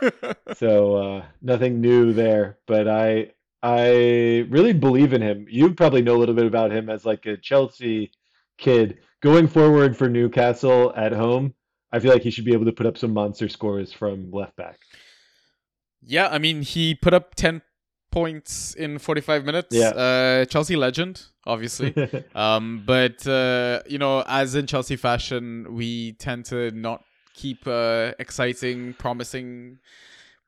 (laughs) so uh, nothing new there, but I I really believe in him. You probably know a little bit about him as like a Chelsea kid going forward for Newcastle at home. I feel like he should be able to put up some monster scores from left back. yeah, I mean, he put up 10 points in 45 minutes. Yeah. Uh, Chelsea legend, obviously. (laughs) um, but, uh, you know, as in Chelsea fashion, we tend to not keep uh, exciting, promising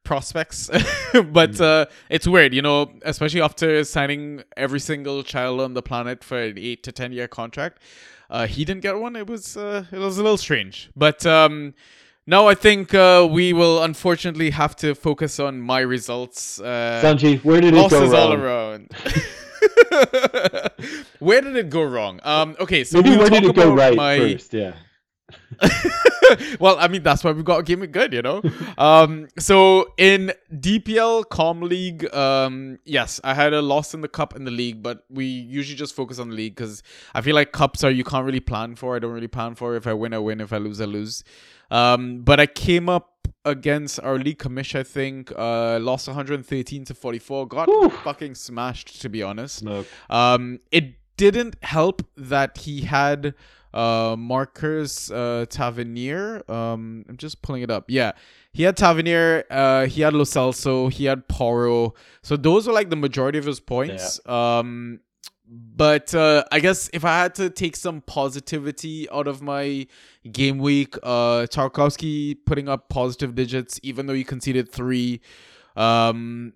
prospects. (laughs) but uh, it's weird, you know, especially after signing every single child on the planet for an 8 to 10 year contract. Uh, he didn't get one. It was uh, it was a little strange, but um, now I think uh, we will unfortunately have to focus on my results. Uh, Sanji, where did it go losses all wrong? around. (laughs) where did it go wrong? Um, okay, so Maybe we'll where did it go right my- first? Yeah. (laughs) well, I mean that's why we got a Game Week Good, you know. um, so in DPL Com League, um, yes, I had a loss in the cup in the league, but we usually just focus on the league because I feel like cups are you can't really plan for. I don't really plan for. If I win, I win. If I lose, I lose. Um, but I came up against our league commish, I think, uh, lost 113 to 44. Got fucking smashed, to be honest. Smoke. Um, it didn't help that he had uh Marcus uh Tavernier. Um, I'm just pulling it up. Yeah, he had Tavernier. Uh, he had Lo Celso. He had Poro. So those were like the majority of his points. Um, but uh, I guess if I had to take some positivity out of my game week, uh, Tarkowski putting up positive digits, even though he conceded three. Um,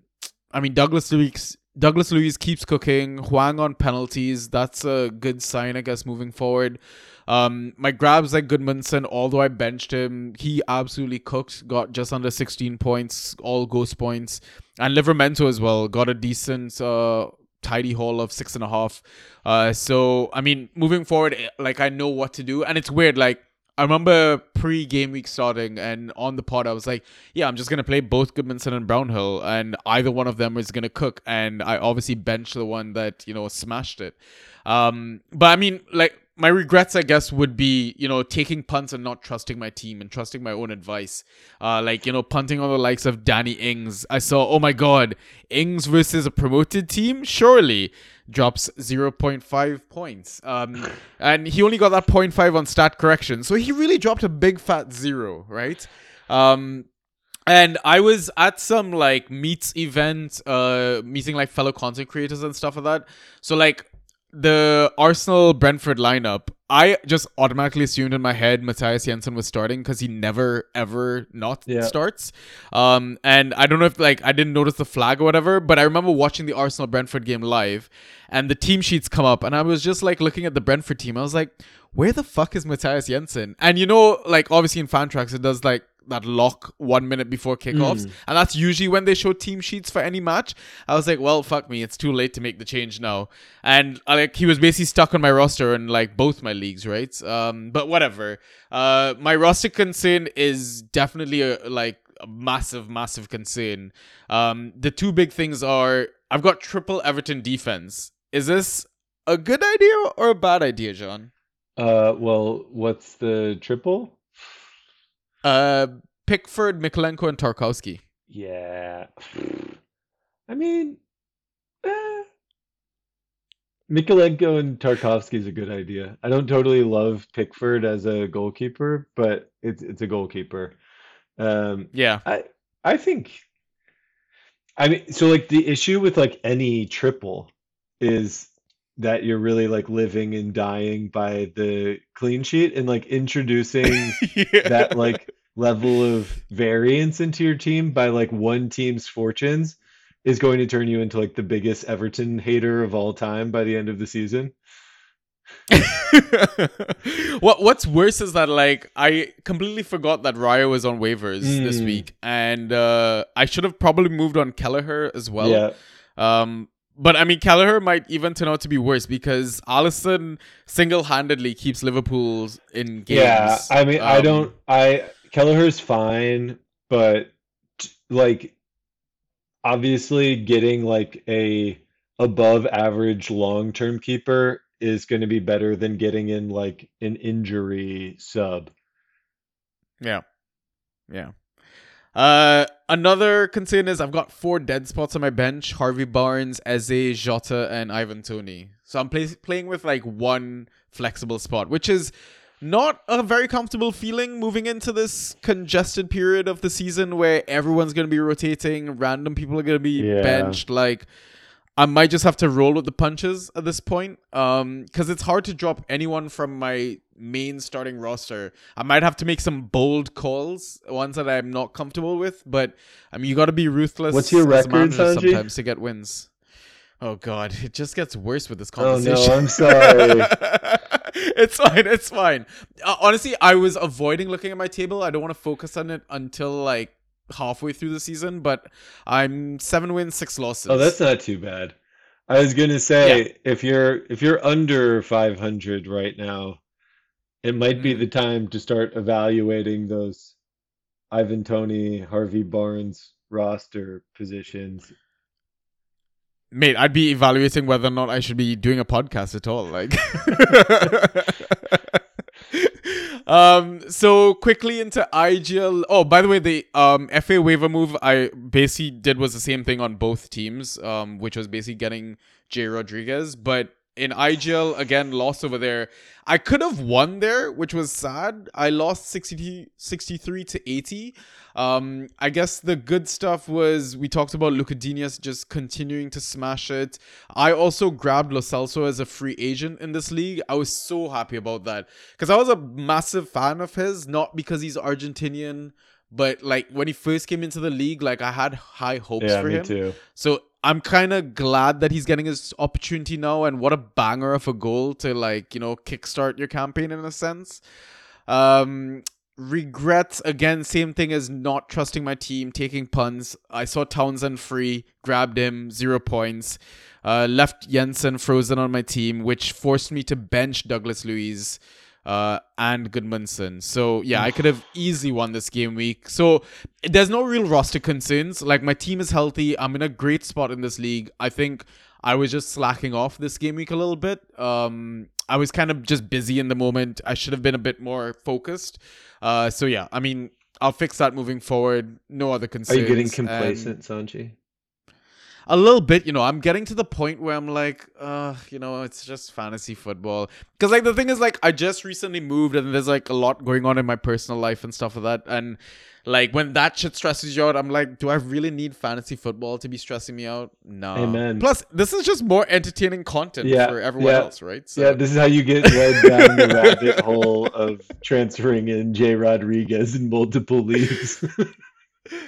I mean Douglas Luiz Douglas Luiz keeps cooking. Hwang on penalties. That's a good sign, I guess, moving forward. Um, my grabs like Gudmundsson, although I benched him, he absolutely cooked. Got just under 16 points, all ghost points, and Livramento as well got a decent, uh, tidy haul of six and a half. Uh, so I mean, moving forward, eh, like I know what to do, and it's weird, like. I remember pre game week starting and on the pod I was like, yeah, I'm just gonna play both Gudmundsson and Brownhill and either one of them is gonna cook and I obviously benched the one that, you know, smashed it. Um but I mean like my regrets I guess would be, you know, taking punts and not trusting my team and trusting my own advice. Uh like, you know, punting on the likes of Danny Ings. I saw, oh my god, Ings versus a promoted team? Surely drops 0.5 points. Um, (sighs) and he only got that 0.5 on stat correction. So he really dropped a big fat zero, right? Um, and I was at some like meets event, uh, meeting like fellow content creators and stuff like that. So like the Arsenal Brentford lineup, I just automatically assumed in my head Mathias Jensen was starting because he never ever not Yeah. starts. Um, and I don't know if like I didn't notice the flag or whatever, but I remember watching the Arsenal Brentford game live, and the team sheets come up, and I was just like looking at the Brentford team. I was like, where the fuck is Mathias Jensen? And you know, like obviously in Fantrax it does like that lock one minute before kickoffs, and that's usually when they show team sheets for any match. I was like, well, fuck me, it's too late to make the change now. And uh, like he was basically stuck on my roster in like both my leagues, right? Um, but whatever. Uh, my roster concern is definitely a like a massive, massive concern. Um, the two big things are I've got triple Everton defense. Is this a good idea or a bad idea, John? Uh, well, what's the triple? Uh, Pickford, Mykolenko, and Tarkowski. Yeah. I mean, eh. Mykolenko and Tarkowski is a good idea. I don't totally love Pickford as a goalkeeper, but it's it's a goalkeeper. Um, Yeah. I I think I mean so like the issue with like any triple is that you're really like living and dying by the clean sheet and like introducing (laughs) yeah. that like level of variance into your team by like one team's fortunes is going to turn you into like the biggest Everton hater of all time by the end of the season. (laughs) what What's worse is that like I completely forgot that Raya was on waivers this Mm. week, and uh, I should have probably moved on Kelleher as well. yeah. Um, but I mean, Kelleher might even turn out to be worse because Alisson single-handedly keeps Liverpool in games. Yeah, I mean, I Um, don't. I Kelleher's fine, but like, obviously, getting like a above average long term keeper is going to be better than getting in like an injury sub. Yeah. Yeah. Uh, another concern is I've got four dead spots on my bench: Harvey Barnes, Eze, Jota, and Ivan Toney. So I'm play- playing with like one flexible spot, which is not a very comfortable feeling moving into this congested period of the season where everyone's going to be rotating, random people are going to be Yeah. benched. Like, I might just have to roll with the punches at this point. Um, because it's hard to drop anyone from my main starting roster. I might have to make some bold calls, ones that I'm not comfortable with. But I mean, you got to be ruthless. What's your as a record? Sometimes to get wins. Oh God, it just gets worse with this conversation. Oh no, I'm sorry. (laughs) (laughs) it's fine. It's fine. Uh, honestly, I was avoiding looking at my table. I don't want to focus on it until like halfway through the season. But I'm seven wins, six losses. Oh, that's not too bad. I was gonna say if you're if you're under 500 right now It might be Mm. the time to start evaluating those Ivan Toney, Harvey Barnes roster positions. Mate, I'd be evaluating whether or not I should be doing a podcast at all. Like, (laughs) um, so quickly into IGL. Oh, by the way, the um FA waiver move I basically did was the same thing on both teams, um, which was basically getting Jay Rodriguez, but in IGL again lost over there. I could have won there, which was sad. I lost 60, 63 to 80. Um, I guess the good stuff was we talked about Lucadinius just continuing to smash it. I also grabbed Lo Celso as a free agent in this league. I was so happy about that because I was a massive fan of his, not because he's Argentinian, but like when he first came into the league, like I had high hopes Yeah, for me him. too. So I'm kind of glad that he's getting his opportunity now, and what a banger of a goal to like you know kickstart your campaign in a sense. Um, regrets again, same thing as not trusting my team, taking puns. I saw Townsend free, grabbed him, zero points. Uh, left Jensen frozen on my team, which forced me to bench Douglas Luiz uh, and Gudmundsson. So yeah, I (sighs) could have easily won this game week. So there's no real roster concerns. Like my team is healthy. I'm in a great spot in this league. I think I was just slacking off this game week a little bit. Um, I was kind of just busy in the moment. I should have been a bit more focused. Uh, so yeah, I mean, I'll fix that moving forward. No other concerns. Are you getting And- complacent, Sanchi? A little bit you know i'm getting to the point where i'm like uh you know it's just fantasy football because like the thing is like i just recently moved and there's like a lot going on in my personal life and stuff like that and like when that shit stresses you out i'm like do i really need fantasy football to be stressing me out no Amen. plus this is just more entertaining content Yeah, for everyone yeah. else right so Yeah, this is how you get led (laughs) down the rabbit hole of transferring in Jay Rodriguez in multiple leagues. (laughs)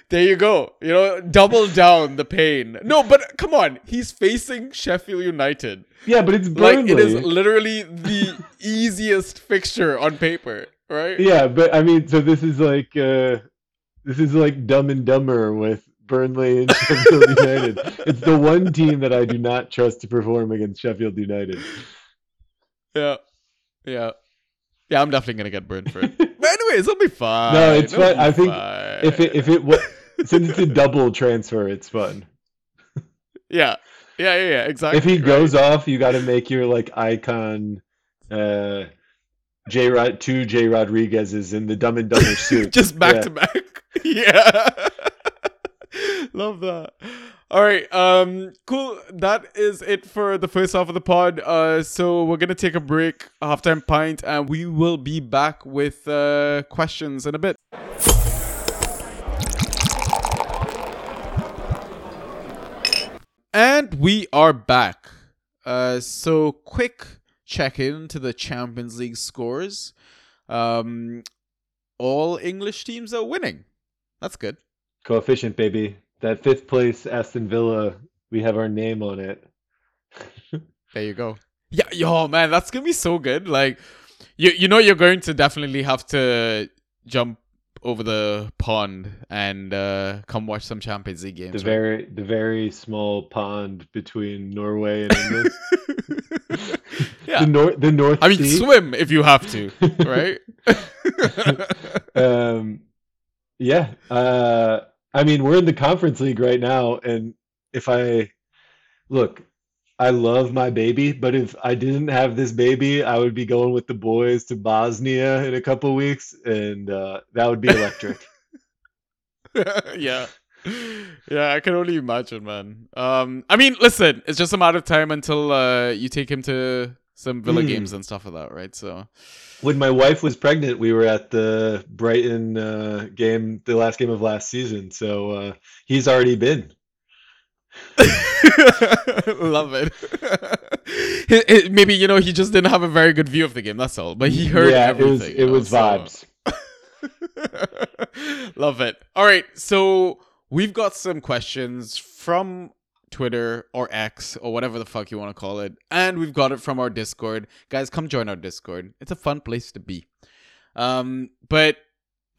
there you go you know double down the pain no but come on he's facing sheffield united yeah, but it's like it is literally the (laughs) easiest fixture on paper, right? Yeah, but I mean, so this is like uh, this is like Dumb and Dumber with Burnley and Sheffield (laughs) United. It's the one team that I do not trust to perform against Sheffield United. Yeah, yeah, yeah. I'm definitely gonna get burned for it. (laughs) But anyways, it'll be fine. No, it's It'll fine. I think fine. If it if it wa- (laughs) since it's a double transfer, it's fun. yeah, yeah, yeah, yeah, exactly. If he right. goes off, you got to make your like icon. Uh, J Rod two J Rodriguez's in the Dumb and Dumber (laughs) suit. just back Yeah. to back. (laughs) Yeah. Love that. All right. Um cool. That is it for the first half of the pod. Uh so we're going to take a break, halftime pint and we will be back with uh questions in a bit. And we are back. Uh so quick check in to the Champions League scores. Um all English teams are winning. That's good. Coefficient, baby. That fifth place Aston Villa, we have our name on it. (laughs) There you go. Yeah, yo, man, that's gonna be so good. Like, you you know you're going to definitely have to jump over the pond and uh, come watch some Champions League games. The right? very the very small pond between Norway and England. (laughs) yeah, The North the North I mean Sea. swim if you have to, (laughs) right? (laughs) um, yeah. Uh, I mean, we're in the Conference League right now, and if I look, I love my baby, but if I didn't have this baby, I would be going with the boys to Bosnia in a couple weeks, and uh, that would be electric. (laughs) yeah. Yeah, I can only imagine, man. Um, I mean, listen, it's just a matter of time until uh, you take him to some Villa Mm. games and stuff like that, right? So, When my wife was pregnant, we were at the Brighton uh, game, the last game of last season, so uh, he's already been. (laughs) love it. (laughs) He- he- Maybe you know he just didn't have a very good view of the game. That's all. But he heard yeah, everything. it was it know, was vibes. (laughs) Love it. All right, so we've got some questions from Twitter or X or whatever the fuck you want to call it, and we've got it from our Discord. Guys, come join our Discord. It's a fun place to be. Um, but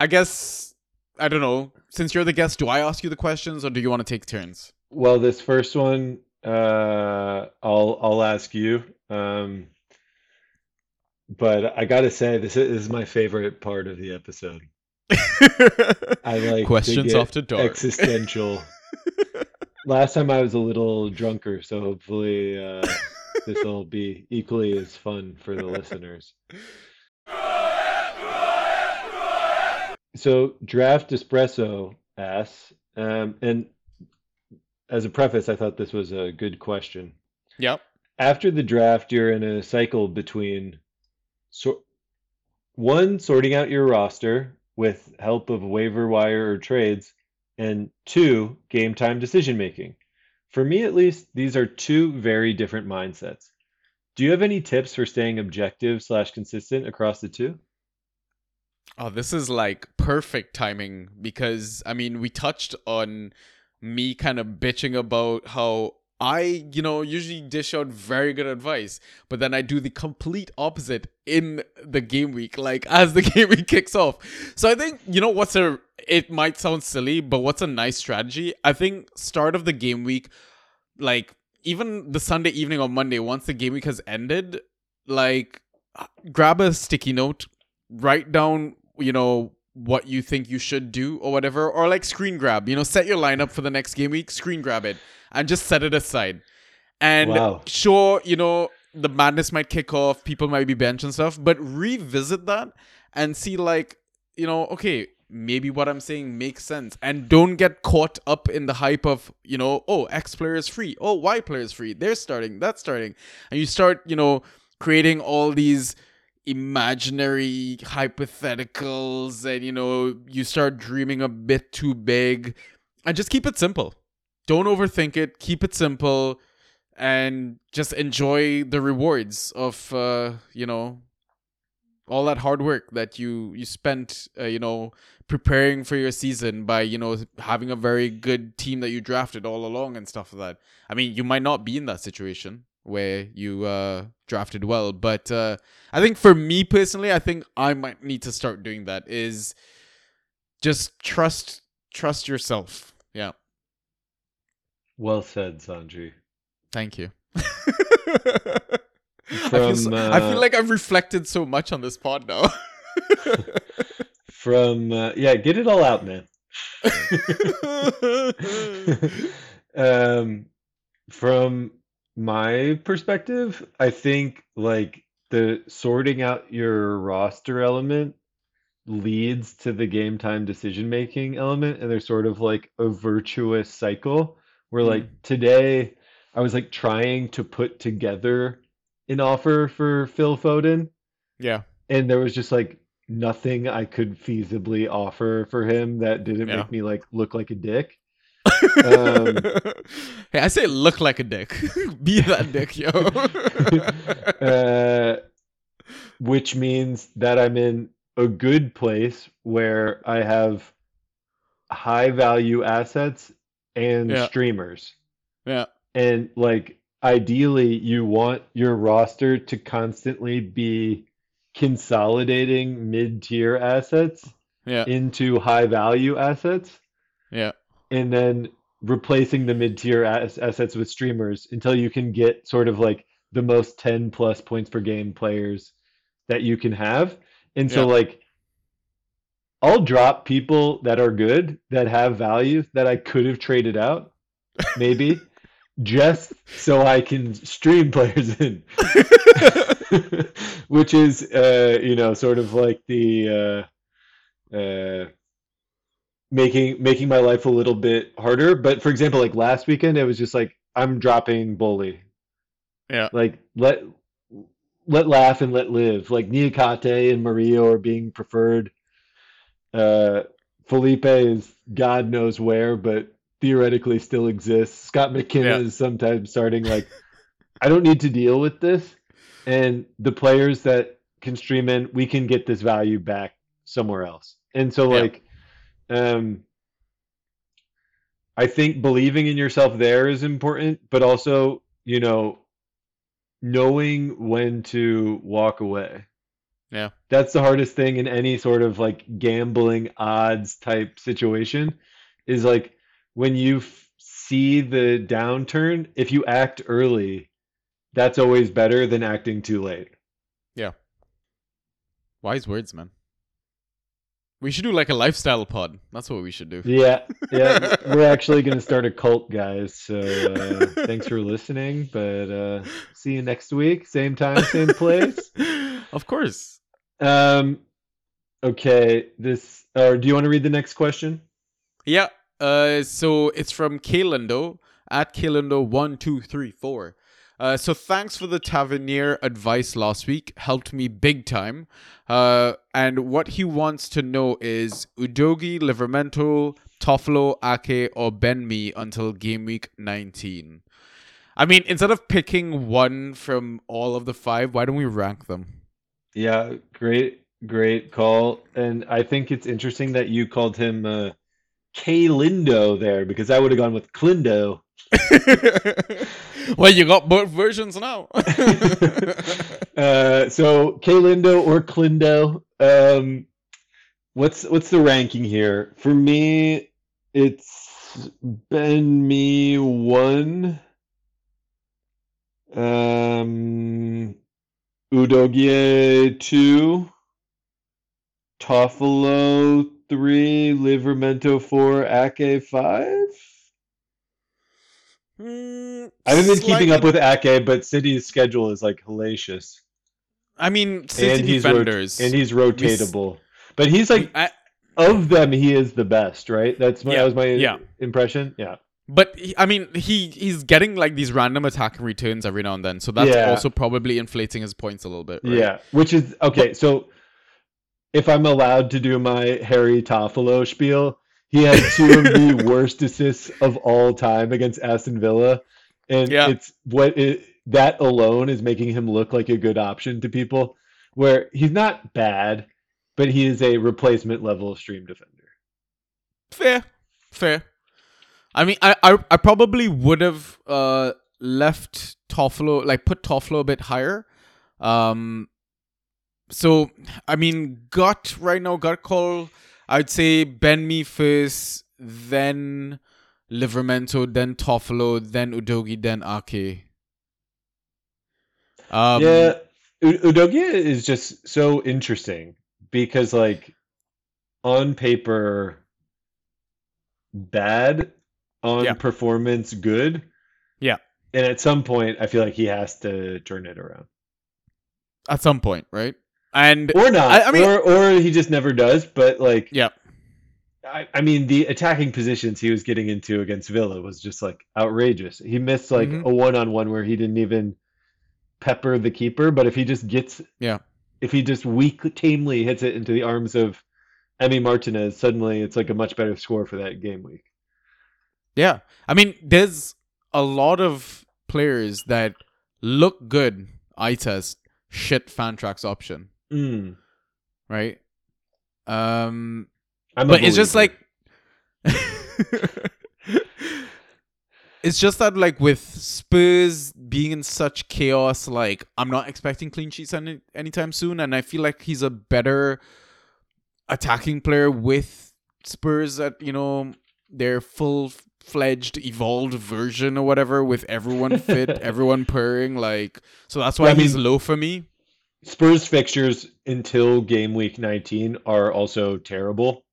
I guess I don't know. Since you're the guest, do I ask you the questions or do you want to take turns? Well, this first one, uh, I'll I'll ask you. Um, but I gotta say this is, this is my favorite part of the episode. I (laughs) like Questions after dark. existential. (laughs) Last time I was a little drunker, so hopefully uh, this will be equally as fun for the listeners. So Draft Espresso asks, um, and as a preface, I thought this was a good question. Yep. After the draft, you're in a cycle between so one, sorting out your roster with help of waiver wire or trades, and two, game time decision making. For me, at least, these are two very different mindsets. Do you have any tips for staying objective slash consistent across the two? Oh, this is like perfect timing because I mean, we touched on me kind of bitching about how I, you know, usually dish out very good advice, but then I do the complete opposite in the game week, like (laughs) as the game week kicks off. So I think, you know, what's a, it might sound silly, but what's a nice strategy? I think start of the game week, like even the Sunday evening or Monday, once the game week has ended, like grab a sticky note, write down, you know, what you think you should do or whatever, or like screen grab, you know, set your lineup for the next game week, screen grab it, and just set it aside. And Wow. sure, you know, the madness might kick off, people might be bench and stuff, but revisit that and see, like, you know, okay, maybe what I'm saying makes sense. And don't get caught up in the hype of, you know, oh, X player is free. Oh, Y player is free. They're starting. That's starting. And you start, you know, creating all these imaginary hypotheticals and, you know, you start dreaming a bit too big. And just keep it simple. Don't overthink it. Keep it simple and just enjoy the rewards of, uh, you know, all that hard work that you you spent uh, you know preparing for your season by you know having a very good team that you drafted all along and stuff like that i mean you might not be in that situation where you uh drafted well but uh i think for me personally i think i might need to start doing that is just trust trust yourself yeah Well said, Sanji. thank you (laughs) I, feel so- From, I feel uh, like I've reflected so much on this pod now. (laughs) From uh, yeah, get it all out, man. (laughs) um, from my perspective, I think like the sorting out your roster element leads to the game time decision making element, and there's sort of like a virtuous cycle where like mm. today I was like trying to put together an offer for Phil Foden, yeah. and there was just like nothing I could feasibly offer for him that didn't Yeah. make me like look like a dick. Um, (laughs) hey, I say look like a dick. (laughs) Be that dick, yo. (laughs) uh, which means that I'm in a good place where I have high value assets and Yeah. streamers. yeah. And like ideally you want your roster to constantly be consolidating mid-tier assets Yeah. into high value assets Yeah. And then replacing the mid-tier as- assets with streamers until you can get sort of like the most 10 plus points per game players that you can have. And so Yeah. like I'll drop people that are good, that have value that I could have traded out maybe (laughs) just so I can stream (laughs) players in. (laughs) Which is uh you know sort of like the uh uh making making my life a little bit harder. But for example, like last weekend, it was just like I'm dropping Boly. Yeah. Like let let laugh and let live. Like Niakate and Mario are being preferred. Uh, Felipe is God knows where, but theoretically still exists. Scott McKenna Yeah. is sometimes starting. Like (laughs) I don't need to deal with this, and the players that can stream in, we can get this value back somewhere else. And so Yeah. Um, I think believing in yourself there is important, but also you know knowing when to walk away. Yeah. That's the hardest thing in any sort of like gambling odds type situation is like when you f- see the downturn, if you act early, that's always better than acting too late. Yeah. Wise words, man. We should do like a lifestyle pod. That's what we should do. Yeah, yeah. (laughs) We're actually going to start a cult, guys. So uh, thanks for listening. But uh, see you next week, same time, same place. (laughs) of course. Um. Okay. This. Or do you want to read the next question? Yeah. Uh. So it's from Kalendo at Kalindo one two three four. Uh, so thanks for the Tavernier advice last week. Helped me big time. Uh, and what he wants to know is Udogie, Livramento, Toffolo, Ake, or Ben Mee until game week 19. I mean, instead of picking one from all of the five, why don't we rank them? Yeah, great, great call. And I think it's interesting that you called him uh, K Lindo there because I would have gone with Clindo. (laughs) well, you got both versions now. (laughs) uh, so K Lindo or Clindo. Um, what's what's the ranking here? For me, it's Ben Mee one. Um, Udogie two. Toffolo three. Livramento four. Ake five. Mm, I haven't been keeping up with Ake, but City's schedule is like hellacious. I mean, city and he's rot- and he's rotatable. But he's like I- of them, he is the best, right? That's my, Yeah, that was my yeah. impression. Yeah, But he, I mean, he he's getting like these random attacking returns every now and then, so that's Yeah. also probably inflating his points a little bit. Right? yeah. Which is okay. So if I'm allowed to do my Harry Toffolo spiel, he had two of the (laughs) worst assists of all time against Aston Villa, and Yeah. it's what it, that alone is making him look like a good option to people. Where he's not bad, but he is a replacement level stream defender. fair, fair. I mean, I I, I probably would have uh left Toffolo like put Toffolo a bit higher. Um, so I mean, gut right now, gut call. I'd say Ben Mee first, then Livramento, then Toffolo, then Udogie, then Ake. Um, yeah, U- Udogie is just so interesting because, like, on paper, bad, on Yeah. performance, good. Yeah. And at some point, I feel like he has to turn it around, at some point, right? And or not, I- I mean- or or he just never does. But like, yeah, I, I mean, the attacking positions he was getting into against Villa was just like outrageous. He missed like Mhm. a one-on-one where he didn't even pepper the keeper, but if he just gets, Yeah. if he just weak tamely hits it into the arms of Emi Martinez, suddenly it's like a much better score for that game week. yeah. I mean, there's a lot of players that look good. Eye test shit Fantrax option, Mm. right? Um, I'm but it's just like (laughs) it's just that like with Spurs being in such chaos, like I'm not expecting clean sheets any anytime soon, and I feel like he's a better attacking player with Spurs at you know their full fledged evolved version or whatever with everyone fit (laughs) everyone purring like so that's why Yeah, I he's mean- low for me Spurs fixtures until game week 19 are also terrible.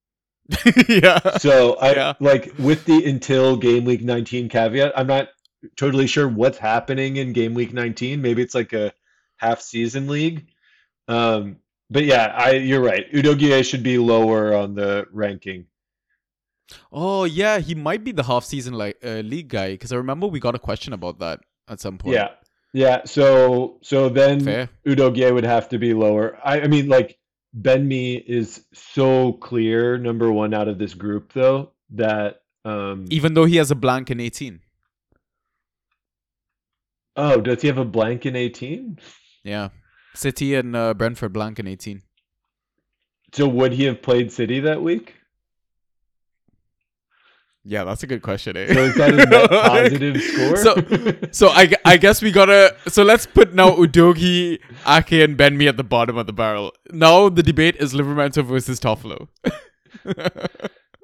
(laughs) yeah So I Yeah. like with the until game week 19 caveat, I'm not totally sure what's happening in game week 19. Maybe it's like a half season league. Um, but yeah, I you're right. Udogie should be lower on the ranking. Oh yeah, he might be the half season like uh, league guy because I remember we got a question about that at some point. Yeah. Yeah, so so then fair. Udogie would have to be lower. I, I mean like Ben Mee is so clear number 1 out of this group though that um Even though he has a blank in eighteen. Oh, does he have a blank in 18? Yeah, City and uh, Brentford blank in eighteen. So would he have played City that week? Yeah, that's a good question. Eh? So is that a net (laughs) positive score? So- So I, I guess we gotta so let's put now Udogie, Ake, and Ben Mee at the bottom of the barrel. Now the debate is Livramento versus Toffolo.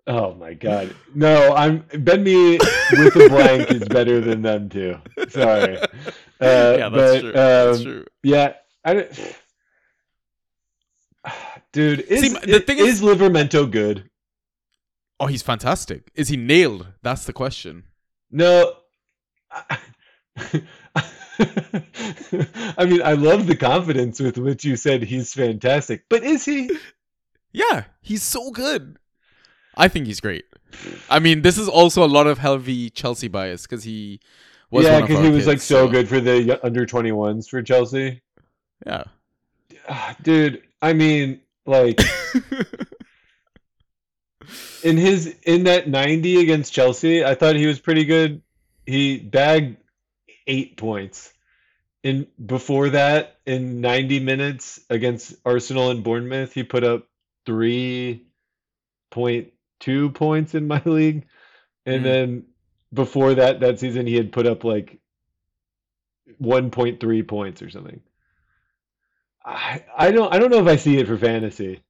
oh my god. No, I'm Ben Mee with a blank is better than them two. Sorry. Uh, yeah, that's but, true. that's um, true. Yeah, I don't- (sighs) Dude, is, See, the thing is- is Livramento good? Oh, he's fantastic. Is he nailed? That's the question. No. I (laughs) I mean, I love the confidence with which you said he's fantastic, but is he? Yeah, he's so good. I think he's great. I mean, this is also a lot of heavy Chelsea bias because he was yeah, because he was like kids, so good for the under 21s for Chelsea. Yeah. Ah, Dude, I mean, like (laughs) in his in that 90 against Chelsea, I thought he was pretty good. He bagged 8 points. In before that, in 90 minutes against Arsenal and Bournemouth, he put up 3.2 points in my (laughs) league. And Mm. then before that that season he had put up like 1.3 points or something. I I don't I don't know if I see it for fantasy.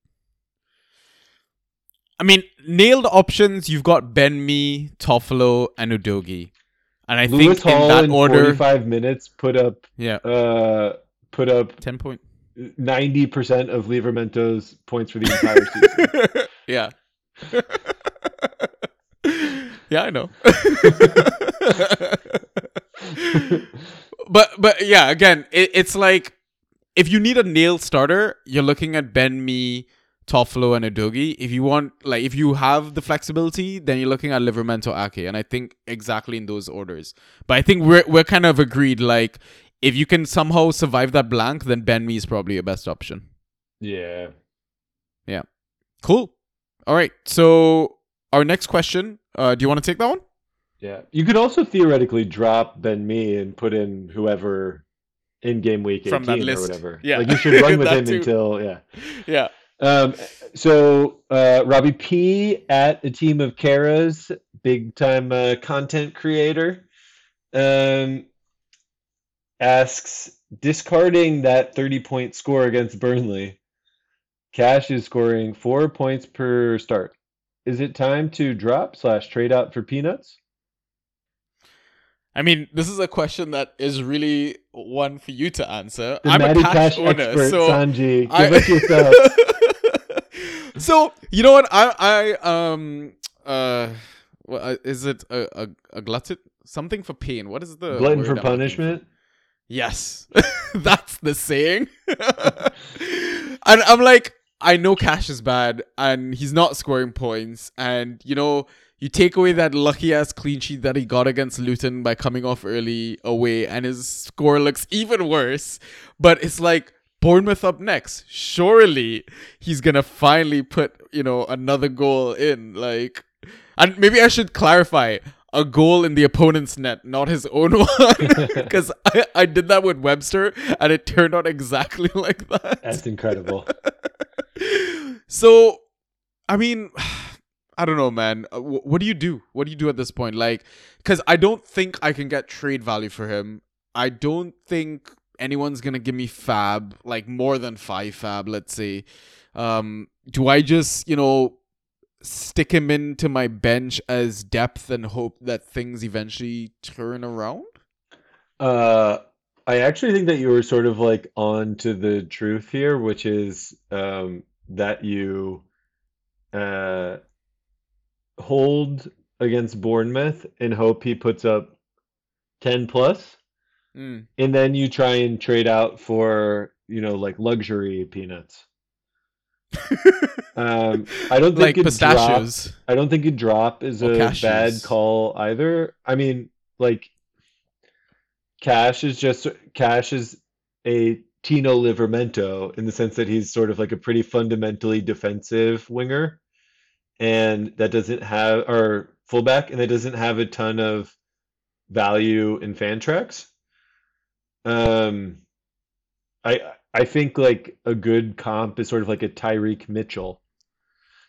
I mean, nailed options. You've got Ben Mee, Toffolo, and Udogie, and I Lewis think Hall in that in order, 45 minutes put up yeah, uh put up ten point. 90% of Livramento's points for the entire season. (laughs) yeah. (laughs) yeah, I know. (laughs) but but yeah, again, it, it's like if you need a nail starter, you're looking at Ben Mee, Toffolo, and Udogie. If you want like if you have the flexibility, then you're looking at Livramento Ake. And I think exactly in those orders. But I think we're we're kind of agreed, like if you can somehow survive that blank, then Ben Mee is probably your best option. yeah. Yeah. Cool. All right. So our next question. Uh, do you want to take that one? Yeah. You could also theoretically drop Ben Mee and put in whoever in game week 18 From that or whatever. Yeah. Like you should (laughs) run with him too. until yeah. Yeah. Um, so uh, Robbie P at a team of Karas, big time uh, content creator, um, asks discarding that 30 point score against Burnley. Cash is scoring four points per start. Is it time to drop slash trade out for peanuts? I mean, this is a question that is really one for you to answer. The I'm Matty a cash, Cash owner, expert, so Sanji, give I- us your thoughts. So you know what? I I um uh, what, uh is it a, a a glutton something for pain? What is the Glutton for punishment. Yes, (laughs) that's the saying. (laughs) and I'm like, I know Cash is bad, and he's not scoring points, and you know, you take away that lucky ass clean sheet that he got against Luton by coming off early away, and his score looks even worse. But it's like Bournemouth up next. Surely he's gonna finally put you know another goal in, like. And maybe I should clarify a goal in the opponent's net, not his own (laughs) one. Because I, I did that with Webster and it turned out exactly (laughs) like that. That's incredible. (laughs) so, I mean, (sighs) I don't know, man. Uh, What do you do? What do you do at this point? Like, because I don't think I can get trade value for him. I don't think anyone's gonna give me fab, like more than five fab, let's say. Um, do I just, you know, stick him into my bench as depth and hope that things eventually turn around? Uh, I actually think that you were sort of like on to the truth here, which is um, that you uh, hold against Bournemouth and hope he puts up 10 plus, Mm. and then you try and trade out for, you know, like luxury peanuts. Um, I don't (laughs) like think drop, pistachios. I don't think a drop is Or a cashews. bad call either. I mean, like Cash is just Cash is a Tino Livramento in the sense that he's sort of like a pretty fundamentally defensive winger, and that doesn't have or fullback, and that doesn't have a ton of value in Fantrax. Um, I I think like a good comp is sort of like a Tyrick Mitchell.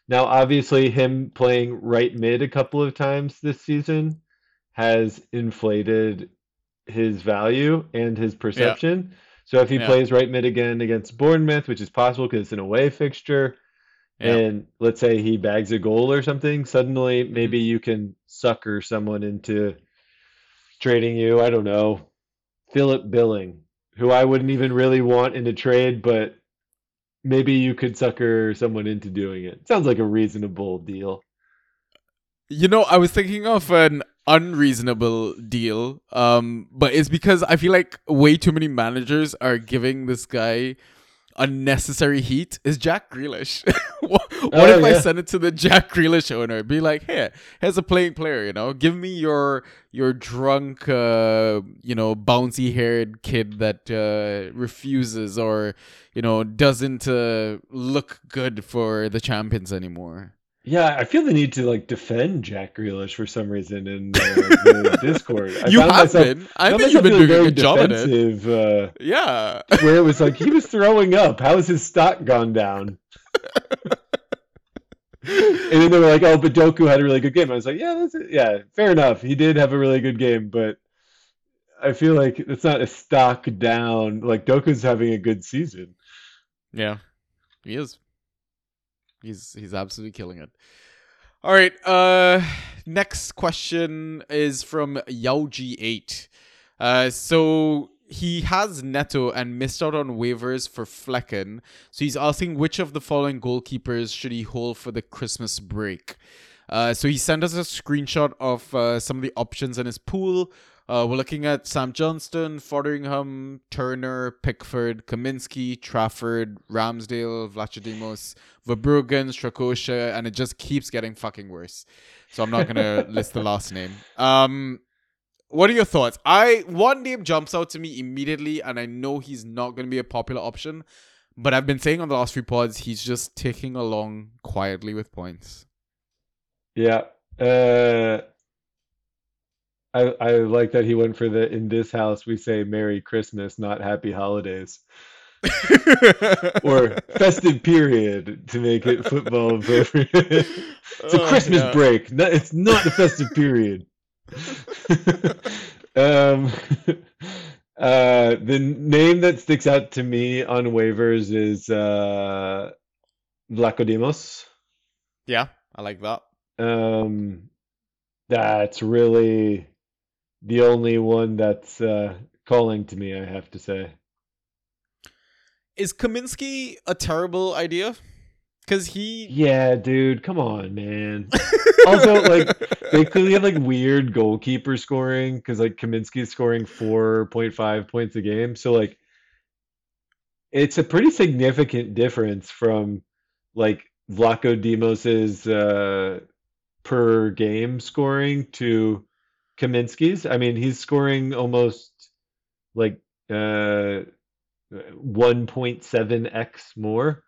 Now, obviously, him playing right mid a couple of times this season has inflated his value and his perception. So if he Yeah. plays right mid again against Bournemouth, which is possible because it's an away fixture, Yeah. and let's say he bags a goal or something, suddenly Mm-hmm. maybe you can sucker someone into trading you. I don't know, Philip Billing, who I wouldn't even really want in a trade, but maybe you could sucker someone into doing it. Sounds like a reasonable deal. You know, I was thinking of an unreasonable deal, um, but it's because I feel like way too many managers are giving this guy unnecessary heat. Is Jack Grealish? (laughs) (laughs) what Oh, if I send it to the Jack Grealish owner? Be like, here, here's a playing player. You know, give me your your drunk, uh, you know, bouncy haired kid that uh, refuses or you know doesn't uh, look good for the champions anymore. Yeah, I feel the need to like defend Jack Grealish for some reason in uh, (laughs) the Discord. I you have myself- been. I think you've been doing a very good job at it. Uh, Yeah. where it was like he was throwing up. How has his stock gone down? (laughs) and then they were like, "Oh, but Doku had a really good game." I was like, "Yeah, that's it. yeah, fair enough. He did have a really good game, but I feel like it's not a stock down. Like Doku's having a good season." Yeah, he is. He's he's absolutely killing it. All right. Uh, next question is from Yauji8. Uh, so he has Neto and missed out on waivers for Flekken. So he's asking which of the following goalkeepers should he hold for the Christmas break. Uh, so he sent us a screenshot of uh, some of the options in his pool. Uh, we're looking at Sam Johnstone, Foderingham, Turner, Pickford, Kaminski, Trafford, Ramsdale, Vlachodimos, Verbruggen, Strakosha, and it just keeps getting fucking worse. So I'm not gonna (laughs) list the last name. Um, what are your thoughts? I one name jumps out to me immediately, and I know he's not gonna be a popular option, but I've been saying on the last few pods he's just ticking along quietly with points. Yeah. Uh, I I like that he went for the in this house we say Merry Christmas, not Happy Holidays. (laughs) Or festive period to make it football (laughs) appropriate. (laughs) It's a Oh, Christmas yeah. break. No, it's not the festive period. (laughs) um, (laughs) uh, the name that sticks out to me on waivers is uh, Vlachodimos. Yeah, I like that. Um, that's really the only one that's uh, calling to me, I have to say. Is Kaminski a terrible idea? Because he. Yeah, dude, come on, man. Also, like, they (laughs) clearly have like weird goalkeeper scoring because like Kaminski's scoring 4.5 points a game. So, like, it's a pretty significant difference from like Vlachodimos's uh, per game scoring to Kaminski's. I mean, he's scoring almost like uh, 1.7x more,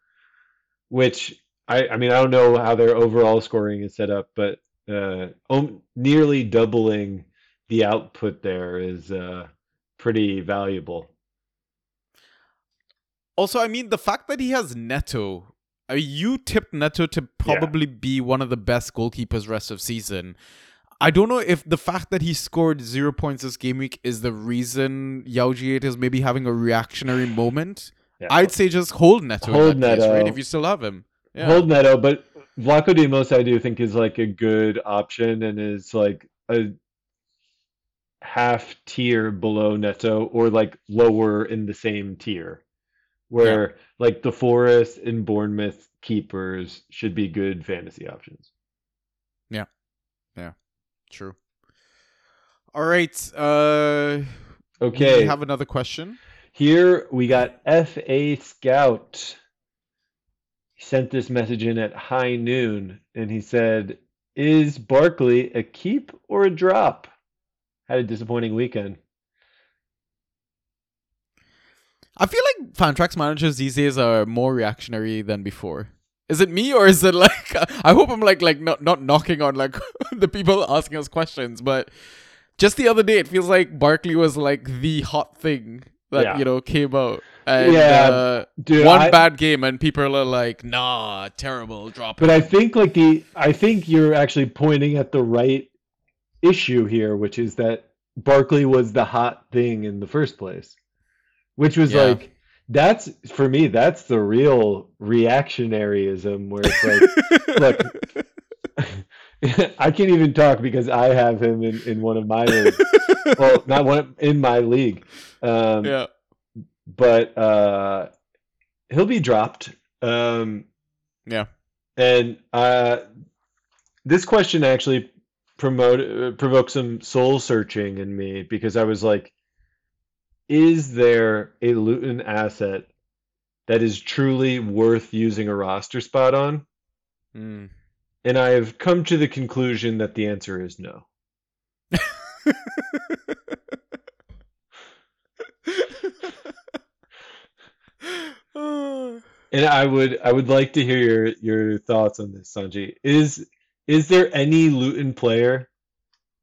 which I, I mean, I don't know how their overall scoring is set up, but uh, om- nearly doubling the output there is uh, pretty valuable. Also, I mean, the fact that he has Neto. I mean, you tipped Neto to probably be one of the best goalkeepers rest of season. I don't know if the fact that he scored zero points this game week is the reason Yauji is maybe having a reactionary moment. Yeah. I'd say just hold Neto. Hold in that case, Neto. right? If you still have him. Yeah. Hold Neto, but Vlachodimos I do think is like a good option and is like a half tier below Neto or like lower in the same tier. Where like the Forest and Bournemouth keepers should be good fantasy options. Yeah. Yeah. True. All right. Uh, Okay. We have another question. Here we got FA Scout. He sent this message in at high noon and he said, Is Barkley a keep or a drop? Had a disappointing weekend. I feel like Fantrax managers these days are more reactionary than before. Is it me or is it like (laughs) I hope I'm like like not not knocking on like (laughs) the people asking us questions, but just the other day it feels like Barkley was like the hot thing that Yeah. you know came out. And Yeah, uh, Dude, one I- bad game and people are like, nah, terrible, drop But it. I think like the I think you're actually pointing at the right issue here, which is that Barkley was the hot thing in the first place. Which was Yeah. like that's for me, that's the real reactionaryism where it's like look, (laughs) (laughs) (laughs) I can't even talk because I have him in, in one of my leagues. (laughs) well, not one in my league. Um, yeah. but uh, he'll be dropped. Um, Yeah. and uh, this question actually promote uh, provoked some soul searching in me because I was like, is there a Luton asset that is truly worth using a roster spot on? Mm. And I have come to the conclusion that the answer is no. And I would I would like to hear your your thoughts on this, Sanji. Is is there any Luton player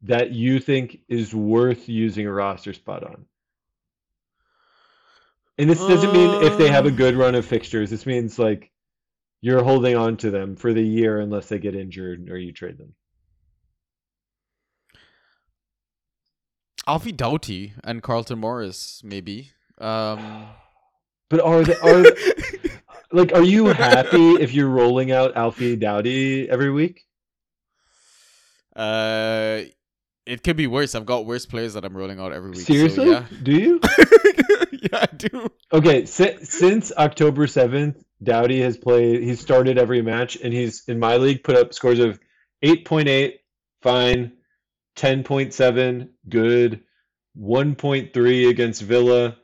that you think is worth using a roster spot on? And this doesn't mean if they have a good run of fixtures. This means like you're holding on to them for the year unless they get injured or you trade them. Alfie Doughty and Carlton Morris, maybe. Um, But are they are (laughs) like are you happy if you're rolling out Alfie Doughty every week? uh, it could be worse. I've got worse players that I'm rolling out every week. Seriously? So yeah. Do you? (laughs) yeah, I do. Okay, si- since October 7th, Doughty has played, he's started every match, and he's in my league put up scores of 8.8, fine, 10.7, good, 1.3 against Villa,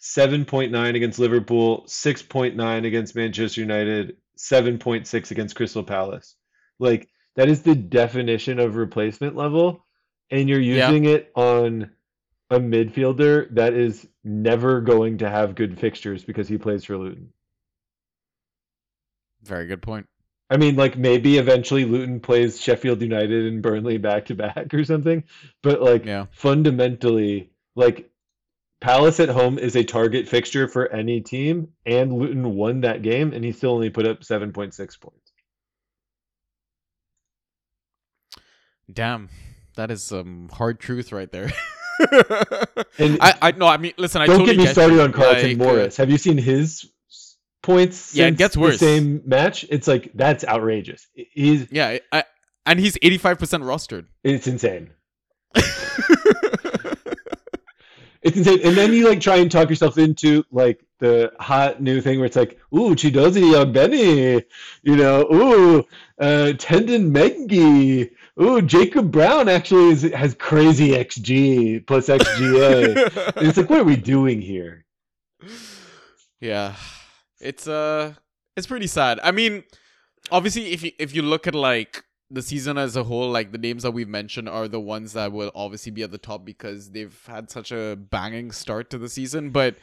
7.9 against Liverpool, 6.9 against Manchester United, 7.6 against Crystal Palace. Like, that is the definition of replacement level, and you're Yeah. using it on a midfielder that is never going to have good fixtures because he plays for Luton. Very good point. I mean, like maybe eventually Luton plays Sheffield United and Burnley back to back or something, but like Yeah. fundamentally, like Palace at home is a target fixture for any team, and Luton won that game, and he still only put up 7.6 points. Damn, that is some hard truth right there. And (laughs) I, I no, I mean, listen, I Don't totally get me started you. on Carlton Like, Morris. Have you seen his points? Yeah, it gets the worse. same match. It's like that's outrageous. He's Yeah, I, and he's 85% rostered. it's insane. (laughs) It's insane. And then you like try and talk yourself into like the hot new thing where it's like, ooh, Chiedozie Ogbene, you know, ooh, uh, Teden Mengi, ooh, Jacob Brown actually is, has crazy XG plus XGA. (laughs) it's like, what are we doing here? yeah, it's uh, it's pretty sad. I mean, obviously, if you if you look at like the season as a whole, like the names that we've mentioned are the ones that will obviously be at the top because they've had such a banging start to the season. But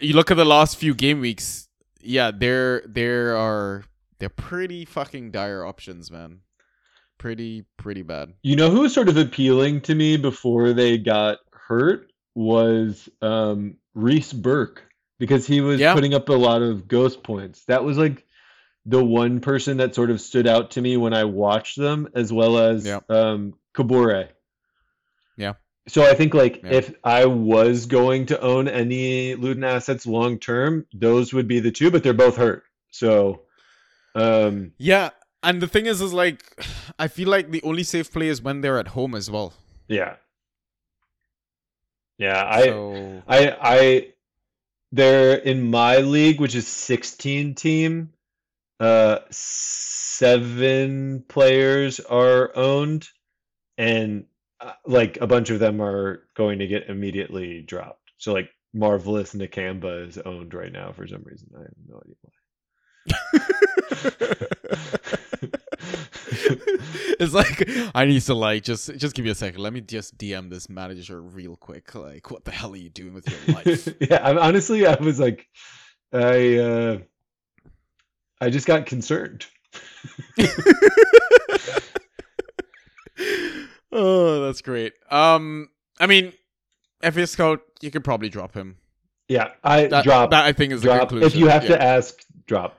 you look at the last few game weeks, yeah, there there are they're pretty fucking dire options, man. Pretty pretty bad. You know who was sort of appealing to me before they got hurt was um, Reece Burke because he was Yeah. putting up a lot of ghost points. That was like the one person that sort of stood out to me when I watched them, as well as Yeah. um, Kabore. Yeah. So I think like Yeah. if I was going to own any Luton assets long term, those would be the two, but they're both hurt. So um, Yeah, and the thing is, is like, I feel like the only safe play is when they're at home as well. yeah. Yeah, I so I I they're in my league, which is 16 team. Uh, seven players are owned, and uh, like a bunch of them are going to get immediately dropped. So like Marvelous Nakamba is owned right now for some reason. I have no idea why. (laughs) (laughs) (laughs) it's like I need to like just just give me a second. Let me just DM this manager real quick. Like, what the hell are you doing with your (laughs) life? yeah, I'm, honestly, I was like, I uh, I just got concerned. (laughs) oh, that's great. Um, I mean, FA Scout, you could probably drop him. Yeah, I That, drop that I think is the drop. conclusion. If you have Yeah. to ask, drop.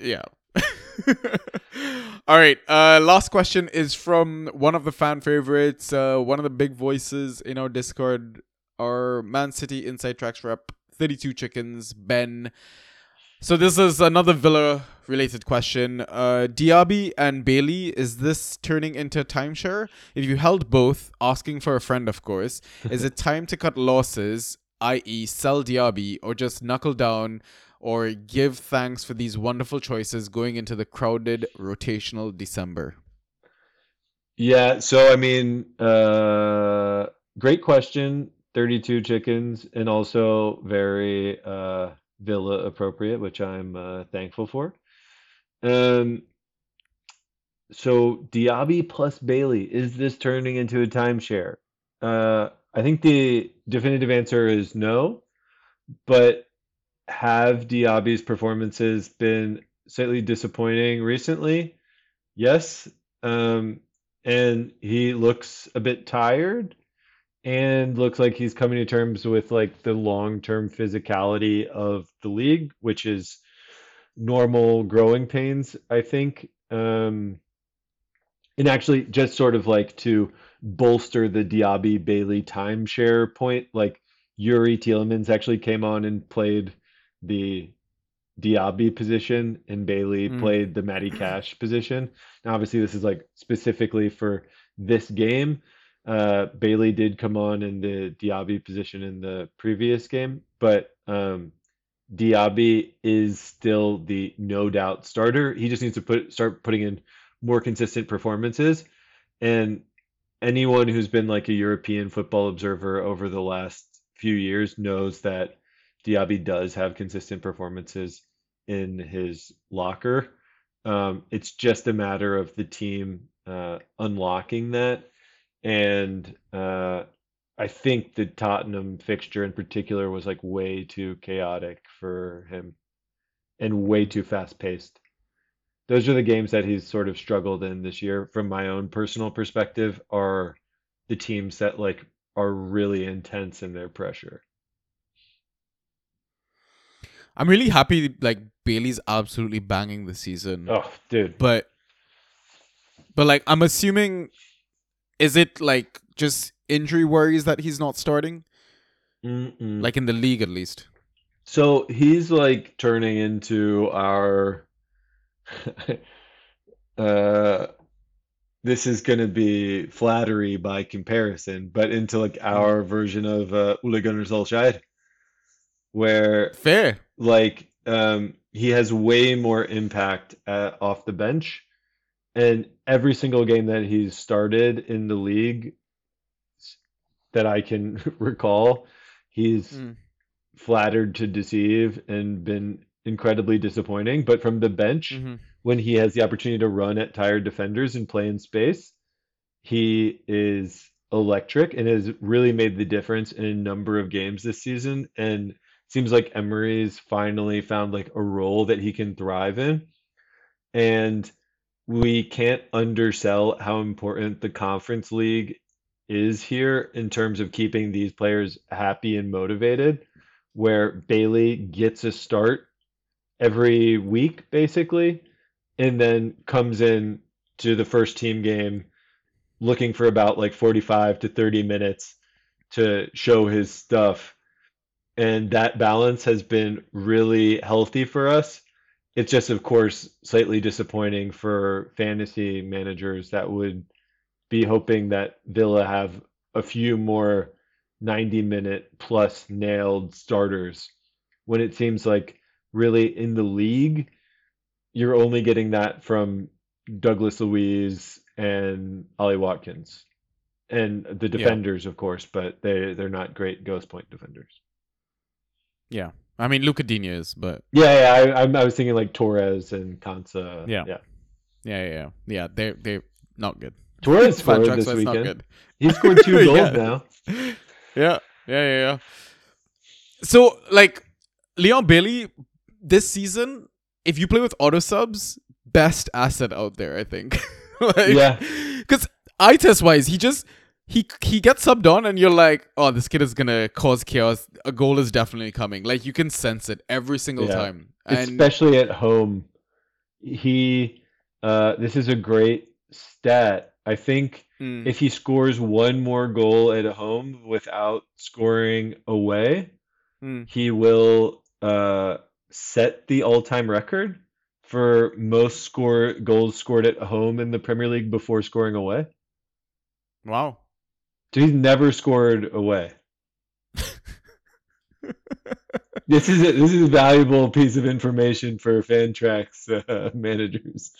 Yeah. (laughs) All right. Uh, last question is from one of the fan favorites, uh, one of the big voices in our Discord, our Man City Inside Tracks rep, 32 Chickens, Ben. So this is another Villa related question. Uh, Diaby and Bailey, is this turning into a timeshare? If you held both, asking for a friend, of course, is it (laughs) time to cut losses, i.e., sell Diaby, or just knuckle down or give thanks for these wonderful choices going into the crowded rotational December? Yeah, so I mean, uh, great question. 32 chickens and also very uh, Villa appropriate, which I'm uh, thankful for. Um, so Diaby plus Bailey, is this turning into a timeshare? Uh, I think the definitive answer is no, but have Diaby's performances been slightly disappointing recently? Yes. Um, and he looks a bit tired and looks like he's coming to terms with like the long-term physicality of the league, which is normal growing pains, I think. Um, and actually, just sort of like to bolster the Diaby Bailey timeshare point, like Youri Tielemans actually came on and played the Diaby position, and Bailey Mm. played the Matty Cash position. Now, obviously, this is like specifically for this game. Uh, Bailey did come on in the Diaby position in the previous game, but um, Diaby is still the no doubt starter. He just needs to put start putting in more consistent performances. And anyone who's been like a European football observer over the last few years knows that Diaby does have consistent performances in his locker. Um, it's just a matter of the team uh, unlocking that. And uh, I think the Tottenham fixture in particular was like way too chaotic for him and way too fast paced. Those are the games that he's sort of struggled in this year from my own personal perspective are the teams that like are really intense in their pressure. I'm really happy like Bailey's absolutely banging this season. Oh, dude. But but like I'm assuming is it like just injury worries that he's not starting? Mm-mm. Like in the league at least. So he's like turning into our (laughs) uh this is going to be flattery by comparison, but into like our version of uh, Ole Gunnar Solskjaer, where Fair. Like um he has way more impact at, off the bench, and every single game that he's started in the league that I can (laughs) recall, he's Mm. flattered to deceive and been incredibly disappointing. But from the bench, Mhm. when he has the opportunity to run at tired defenders and play in space, he is electric and has really made the difference in a number of games this season. And seems like Emery's finally found like a role that he can thrive in. And we can't undersell how important the conference league is here in terms of keeping these players happy and motivated, where Bailey gets a start every week, basically, and then comes in to the first team game looking for about like 45 to 30 minutes to show his stuff. And that balance has been really healthy for us. It's just, of course, slightly disappointing for fantasy managers that would be hoping that Villa have a few more 90 minute plus nailed starters when it seems like really in the league you're only getting that from Douglas Luiz and Ollie Watkins. And the defenders of course but they they're not great ghost point defenders Yeah. I mean Lucas Digne is, but yeah yeah I, I was thinking like Torres and Konsa Yeah. yeah yeah, yeah, yeah. Yeah, they're they're not good. Torres scored this so weekend good. he scored two (laughs) goals Yeah. now yeah, yeah, yeah, yeah. So, like, Leon Bailey this season, if you play with auto subs, best asset out there, I think. (laughs) like, Yeah. (laughs) Because eye test wise, he just he he gets subbed on, and you're like, oh, this kid is gonna cause chaos. A goal is definitely coming. Like you can sense it every single Yeah. time. And especially at home. He, uh, this is a great stat. I think Mm, if he scores one more goal at home without scoring away, mm. he will uh, set the all-time record for most score goals scored at home in the Premier League before scoring away. wow. So he's never scored away. (laughs) this is a, this is a valuable piece of information for Fantrax uh, managers.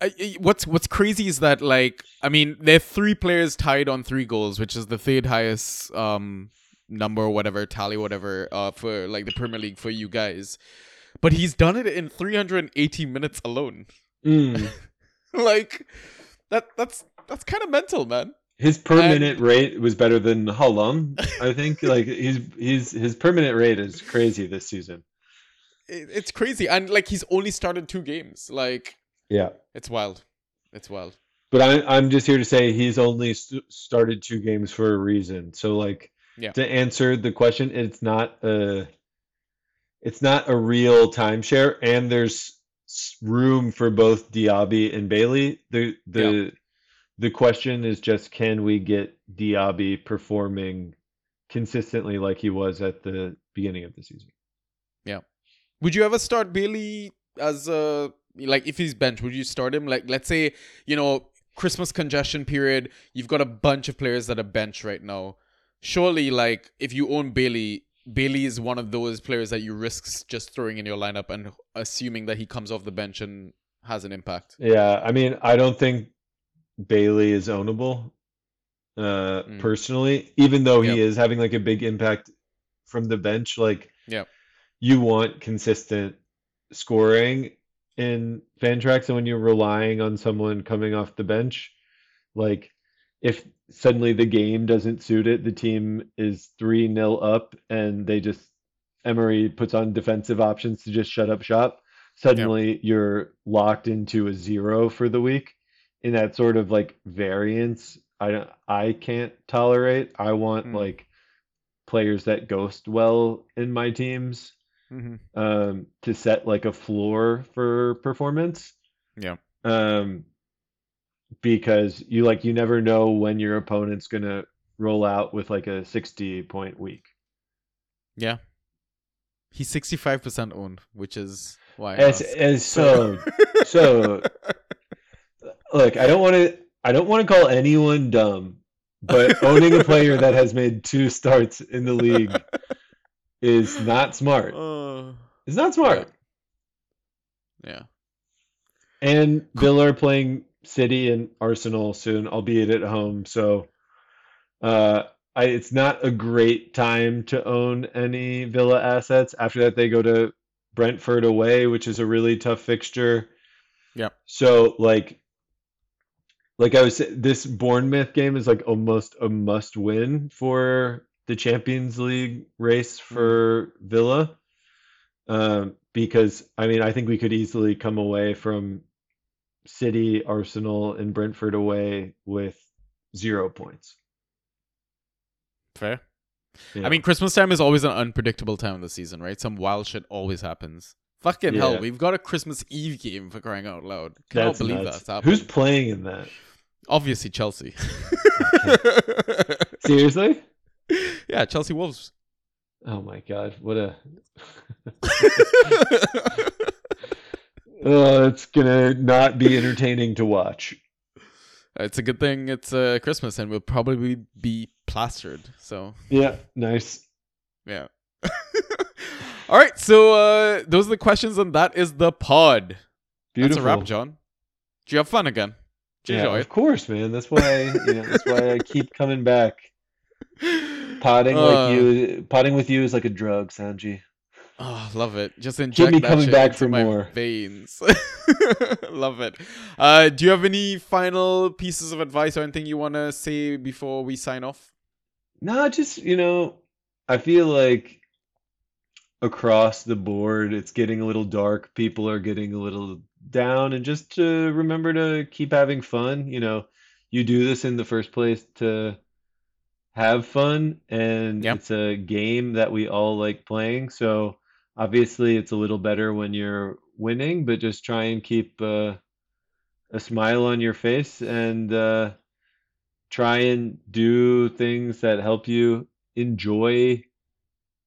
I, I- what's what's crazy is that like I mean there are three players tied on three goals, which is the third highest um number or whatever tally whatever uh for like the Premier League for you guys, but he's done it in 380 minutes alone. Mm. (laughs) like that that's that's kind of mental, man. His per And- minute rate was better than Haaland. I think (laughs) like he's he's his per minute rate is crazy this season. It, it's crazy, and like he's only started two games. Like Yeah. it's wild. It's wild. But I'm I'm just here to say he's only st- started two games for a reason. So, like, Yeah. to answer the question, it's not a, it's not a real timeshare, and there's room for both Diaby and Bailey. The the the question is just can we get Diaby performing consistently like he was at the beginning of the season? Yeah. Would you ever start Bailey as a like if he's bench? Would you start him? Like let's say you know Christmas congestion period. You've got a bunch of players that are bench right now. Surely, like if you own Bailey, Bailey is one of those players that you risk just throwing in your lineup and assuming that he comes off the bench and has an impact. Yeah, I mean, I don't think Bailey is ownable, uh, Mm. personally, even though he Yep. is having like a big impact from the bench. Like, Yep. you want consistent scoring in Fantrax, and when you're relying on someone coming off the bench, like if suddenly the game doesn't suit it, the team is 3 nil up, and they just Emery puts on defensive options to just shut up shop suddenly you're locked into a zero for the week in that sort of like variance i don't i can't tolerate i want Mm. like players that ghost well in my teams Mm-hmm. um to set like a floor for performance Yeah. um because you like you never know when your opponent's gonna roll out with like a 60 point week Yeah. He's sixty five percent owned, which is why. As, as (laughs) so so look i don't want to i don't want to call anyone dumb but (laughs) owning a player that has made two starts in the league (laughs) is not smart. Uh, it's not smart. yeah. and villa are playing city and arsenal soon albeit at home so uh I, it's not a great time to own any villa assets. After that they go to brentford away which is a really tough fixture. Yeah. So like like I was this Bournemouth game is like almost a must win for the Champions League race for Villa. Um because I mean I think we could easily come away from City, Arsenal and Brentford away with 0 points. Fair. you I mean, Christmas time is always an unpredictable time of the season, right? Some wild shit always happens. Fucking hell, we've got a Christmas Eve game for crying out loud. Cannot that's believe nuts. that's happening. Who's playing in that? Obviously Chelsea. (laughs) Seriously? yeah, Chelsea Wolves. Oh my god, what a (laughs) Oh, it's gonna not be entertaining to watch. it's a good thing it's uh, Christmas and we'll probably be plastered. So Yeah, nice. yeah. (laughs) All right, so uh, those are the questions, and that is the pod. Beautiful. That's a wrap, John. Did you have fun again? Did Yeah, enjoy of course, man. That's why you know. That's why I keep (laughs) coming back. Potting Uh, like you. Potting with you is like a drug, Sanji. Oh, love it. Just inject me that coming shit back for my more. veins. (laughs) love it. Uh, do you have any final pieces of advice or anything you want to say before we sign off? No, just you know, I feel like across the board, it's getting a little dark. People are getting a little down, and just to remember to keep having fun. You know, you do this in the first place to have fun, and Yep. it's a game that we all like playing. So obviously, it's a little better when you're winning, but just try and keep uh, a smile on your face and uh, try and do things that help you enjoy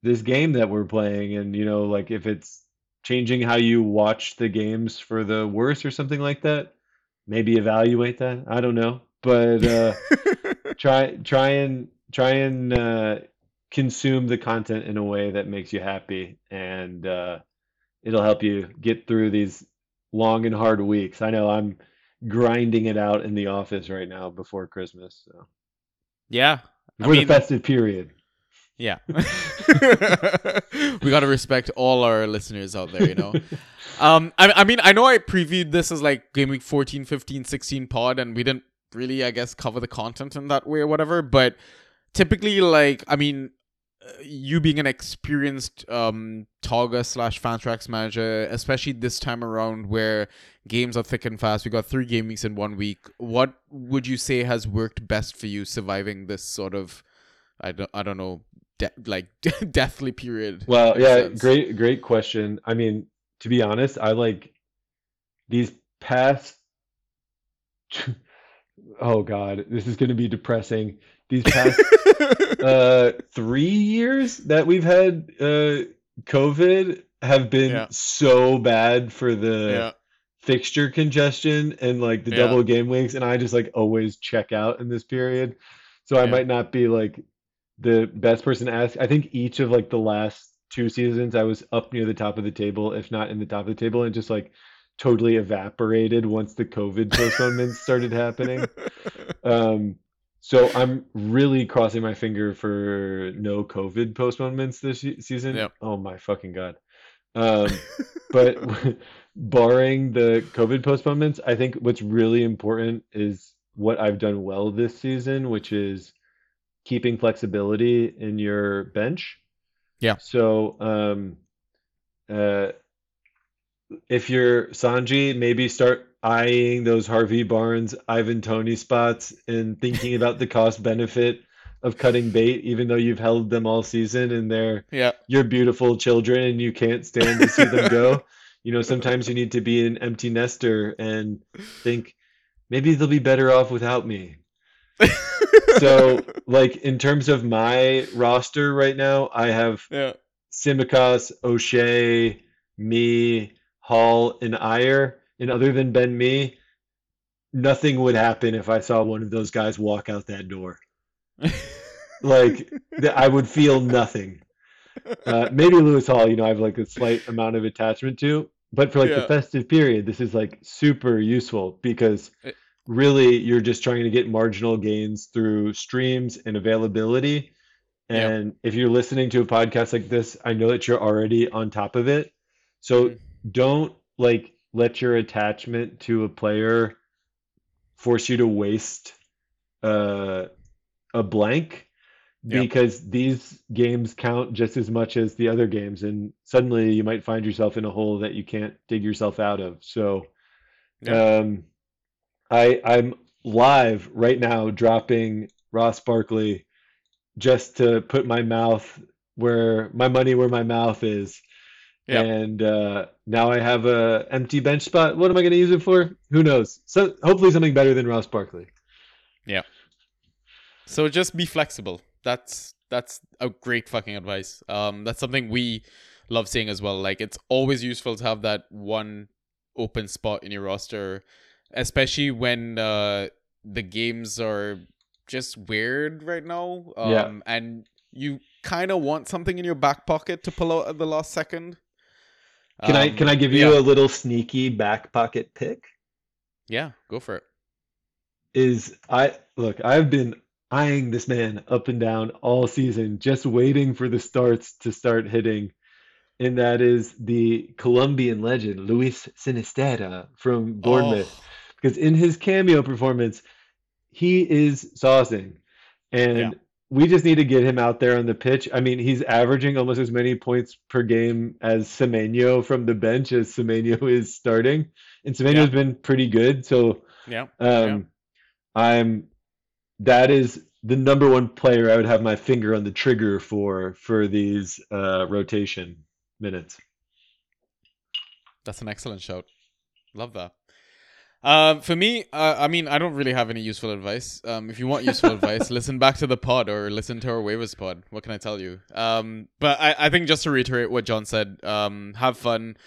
this game that we're playing. And, you know, like if it's changing how you watch the games for the worse or something like that, maybe evaluate that. I don't know. But uh, (laughs) try try and try and uh, consume the content in a way that makes you happy, and uh, it'll help you get through these long and hard weeks. I know I'm grinding it out in the office right now before Christmas, so Yeah. I mean- the festive period. Yeah. (laughs) we got to respect all our listeners out there, you know. Um I, I mean, I know I previewed this as like game week 14, 15, 16 pod and we didn't really I guess cover the content in that way or whatever, but typically like I mean uh, you being an experienced um Toga slash Fantrax manager, especially this time around where games are thick and fast, we got three game weeks in one week. What would you say has worked best for you surviving this sort of I don't I don't know de- like (laughs) deathly period. Well, yeah, sense. great, great question. I mean, to be honest, I like these past. (laughs) Oh God, this is going to be depressing. These past (laughs) uh, three years that we've had uh, COVID have been Yeah. so bad for the yeah, fixture congestion and like the Yeah. double game weeks, and I just like always check out in this period. So I might not be like the best person to ask. I think each of like the last two seasons I was up near the top of the table, if not in the top of the table, and just like totally evaporated once the COVID postponements (laughs) started happening. (laughs) Um, so I'm really crossing my finger for no COVID postponements this season. Yep. Oh my fucking God. Um, but (laughs) barring the COVID postponements, I think what's really important is what I've done well this season, which is keeping flexibility in your bench. Yeah. So, um, uh, if you're Sanji, maybe start eyeing those Harvey Barnes, Ivan Toney spots and thinking about the cost (laughs) benefit of cutting bait, even though you've held them all season and they're yeah, your beautiful children and you can't stand to see them go. (laughs) You know, sometimes you need to be an empty nester and think maybe they'll be better off without me. (laughs) So, like in terms of my roster right now, I have yeah, Tsimikas, O'Shea, Mee, Hall, and Ajer. And other than Ben Mee, nothing would happen if I saw one of those guys walk out that door. (laughs) Like th- I would feel nothing. Uh, maybe Lewis Hall, you know, I have like a slight amount of attachment to, but for like the festive period, this is like super useful because It- really you're just trying to get marginal gains through streams and availability. And if you're listening to a podcast like this, I know that you're already on top of it. So Mhm. don't like let your attachment to a player force you to waste uh, a blank because these games count just as much as the other games, and suddenly you might find yourself in a hole that you can't dig yourself out of. So, Yeah. um, I I'm live right now dropping Ross Barkley just to put my mouth where my money where my mouth is. Yeah. And uh, now I have a empty bench spot. What am I going to use it for? Who knows? So hopefully something better than Ross Barkley. Yeah. So just be flexible. That's that's a great fucking advice. Um, that's something we love saying as well. Like it's always useful to have that one open spot in your roster, especially when uh the games are just weird right now. Um, Yeah. and you kind of want something in your back pocket to pull out at the last second. Can I Um, can I give you yeah. a little sneaky back pocket pick? Yeah, go for it. Is I look, I've been eyeing this man up and down all season, just waiting for the starts to start hitting. And that is the Colombian legend, Luis Sinisterra from Bournemouth. Oh, Because in his cameo performance, he is saucing. And Yeah. we just need to get him out there on the pitch. I mean, he's averaging almost as many points per game as Semenyo from the bench as Semenyo (laughs) is starting. And Semenyo's Yeah. been pretty good. So yeah. um, I'm that is the number one player I would have my finger on the trigger for for these uh, rotation minutes. That's an excellent shout. Love that. Um, for me, uh, I mean, I don't really have any useful advice. Um, if you want useful (laughs) advice, listen back to the pod or listen to our waivers pod. What can I tell you? Um, but I, I think just to reiterate what John said, um, have fun.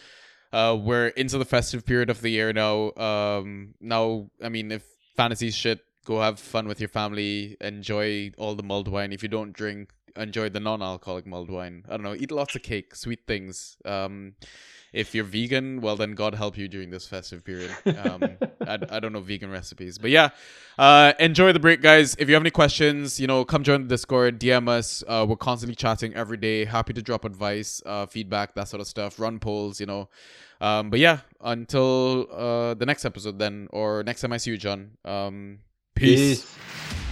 Uh, we're into the festive period of the year now. Um, now, I mean, if fantasy shit, go have fun with your family. Enjoy all the mulled wine. If you don't drink, enjoy the non-alcoholic mulled wine. I don't know. Eat lots of cake, sweet things. Um, if you're vegan, well then God help you during this festive period. Um, (laughs) I, I don't know vegan recipes, but yeah, uh, enjoy the break, guys. If you have any questions, you know, come join the Discord, DM us. Uh, we're constantly chatting every day. Happy to drop advice, uh, feedback, that sort of stuff. Run polls, you know. Um, but yeah, until uh, the next episode then, or next time I see you, John. Um, peace. Peace.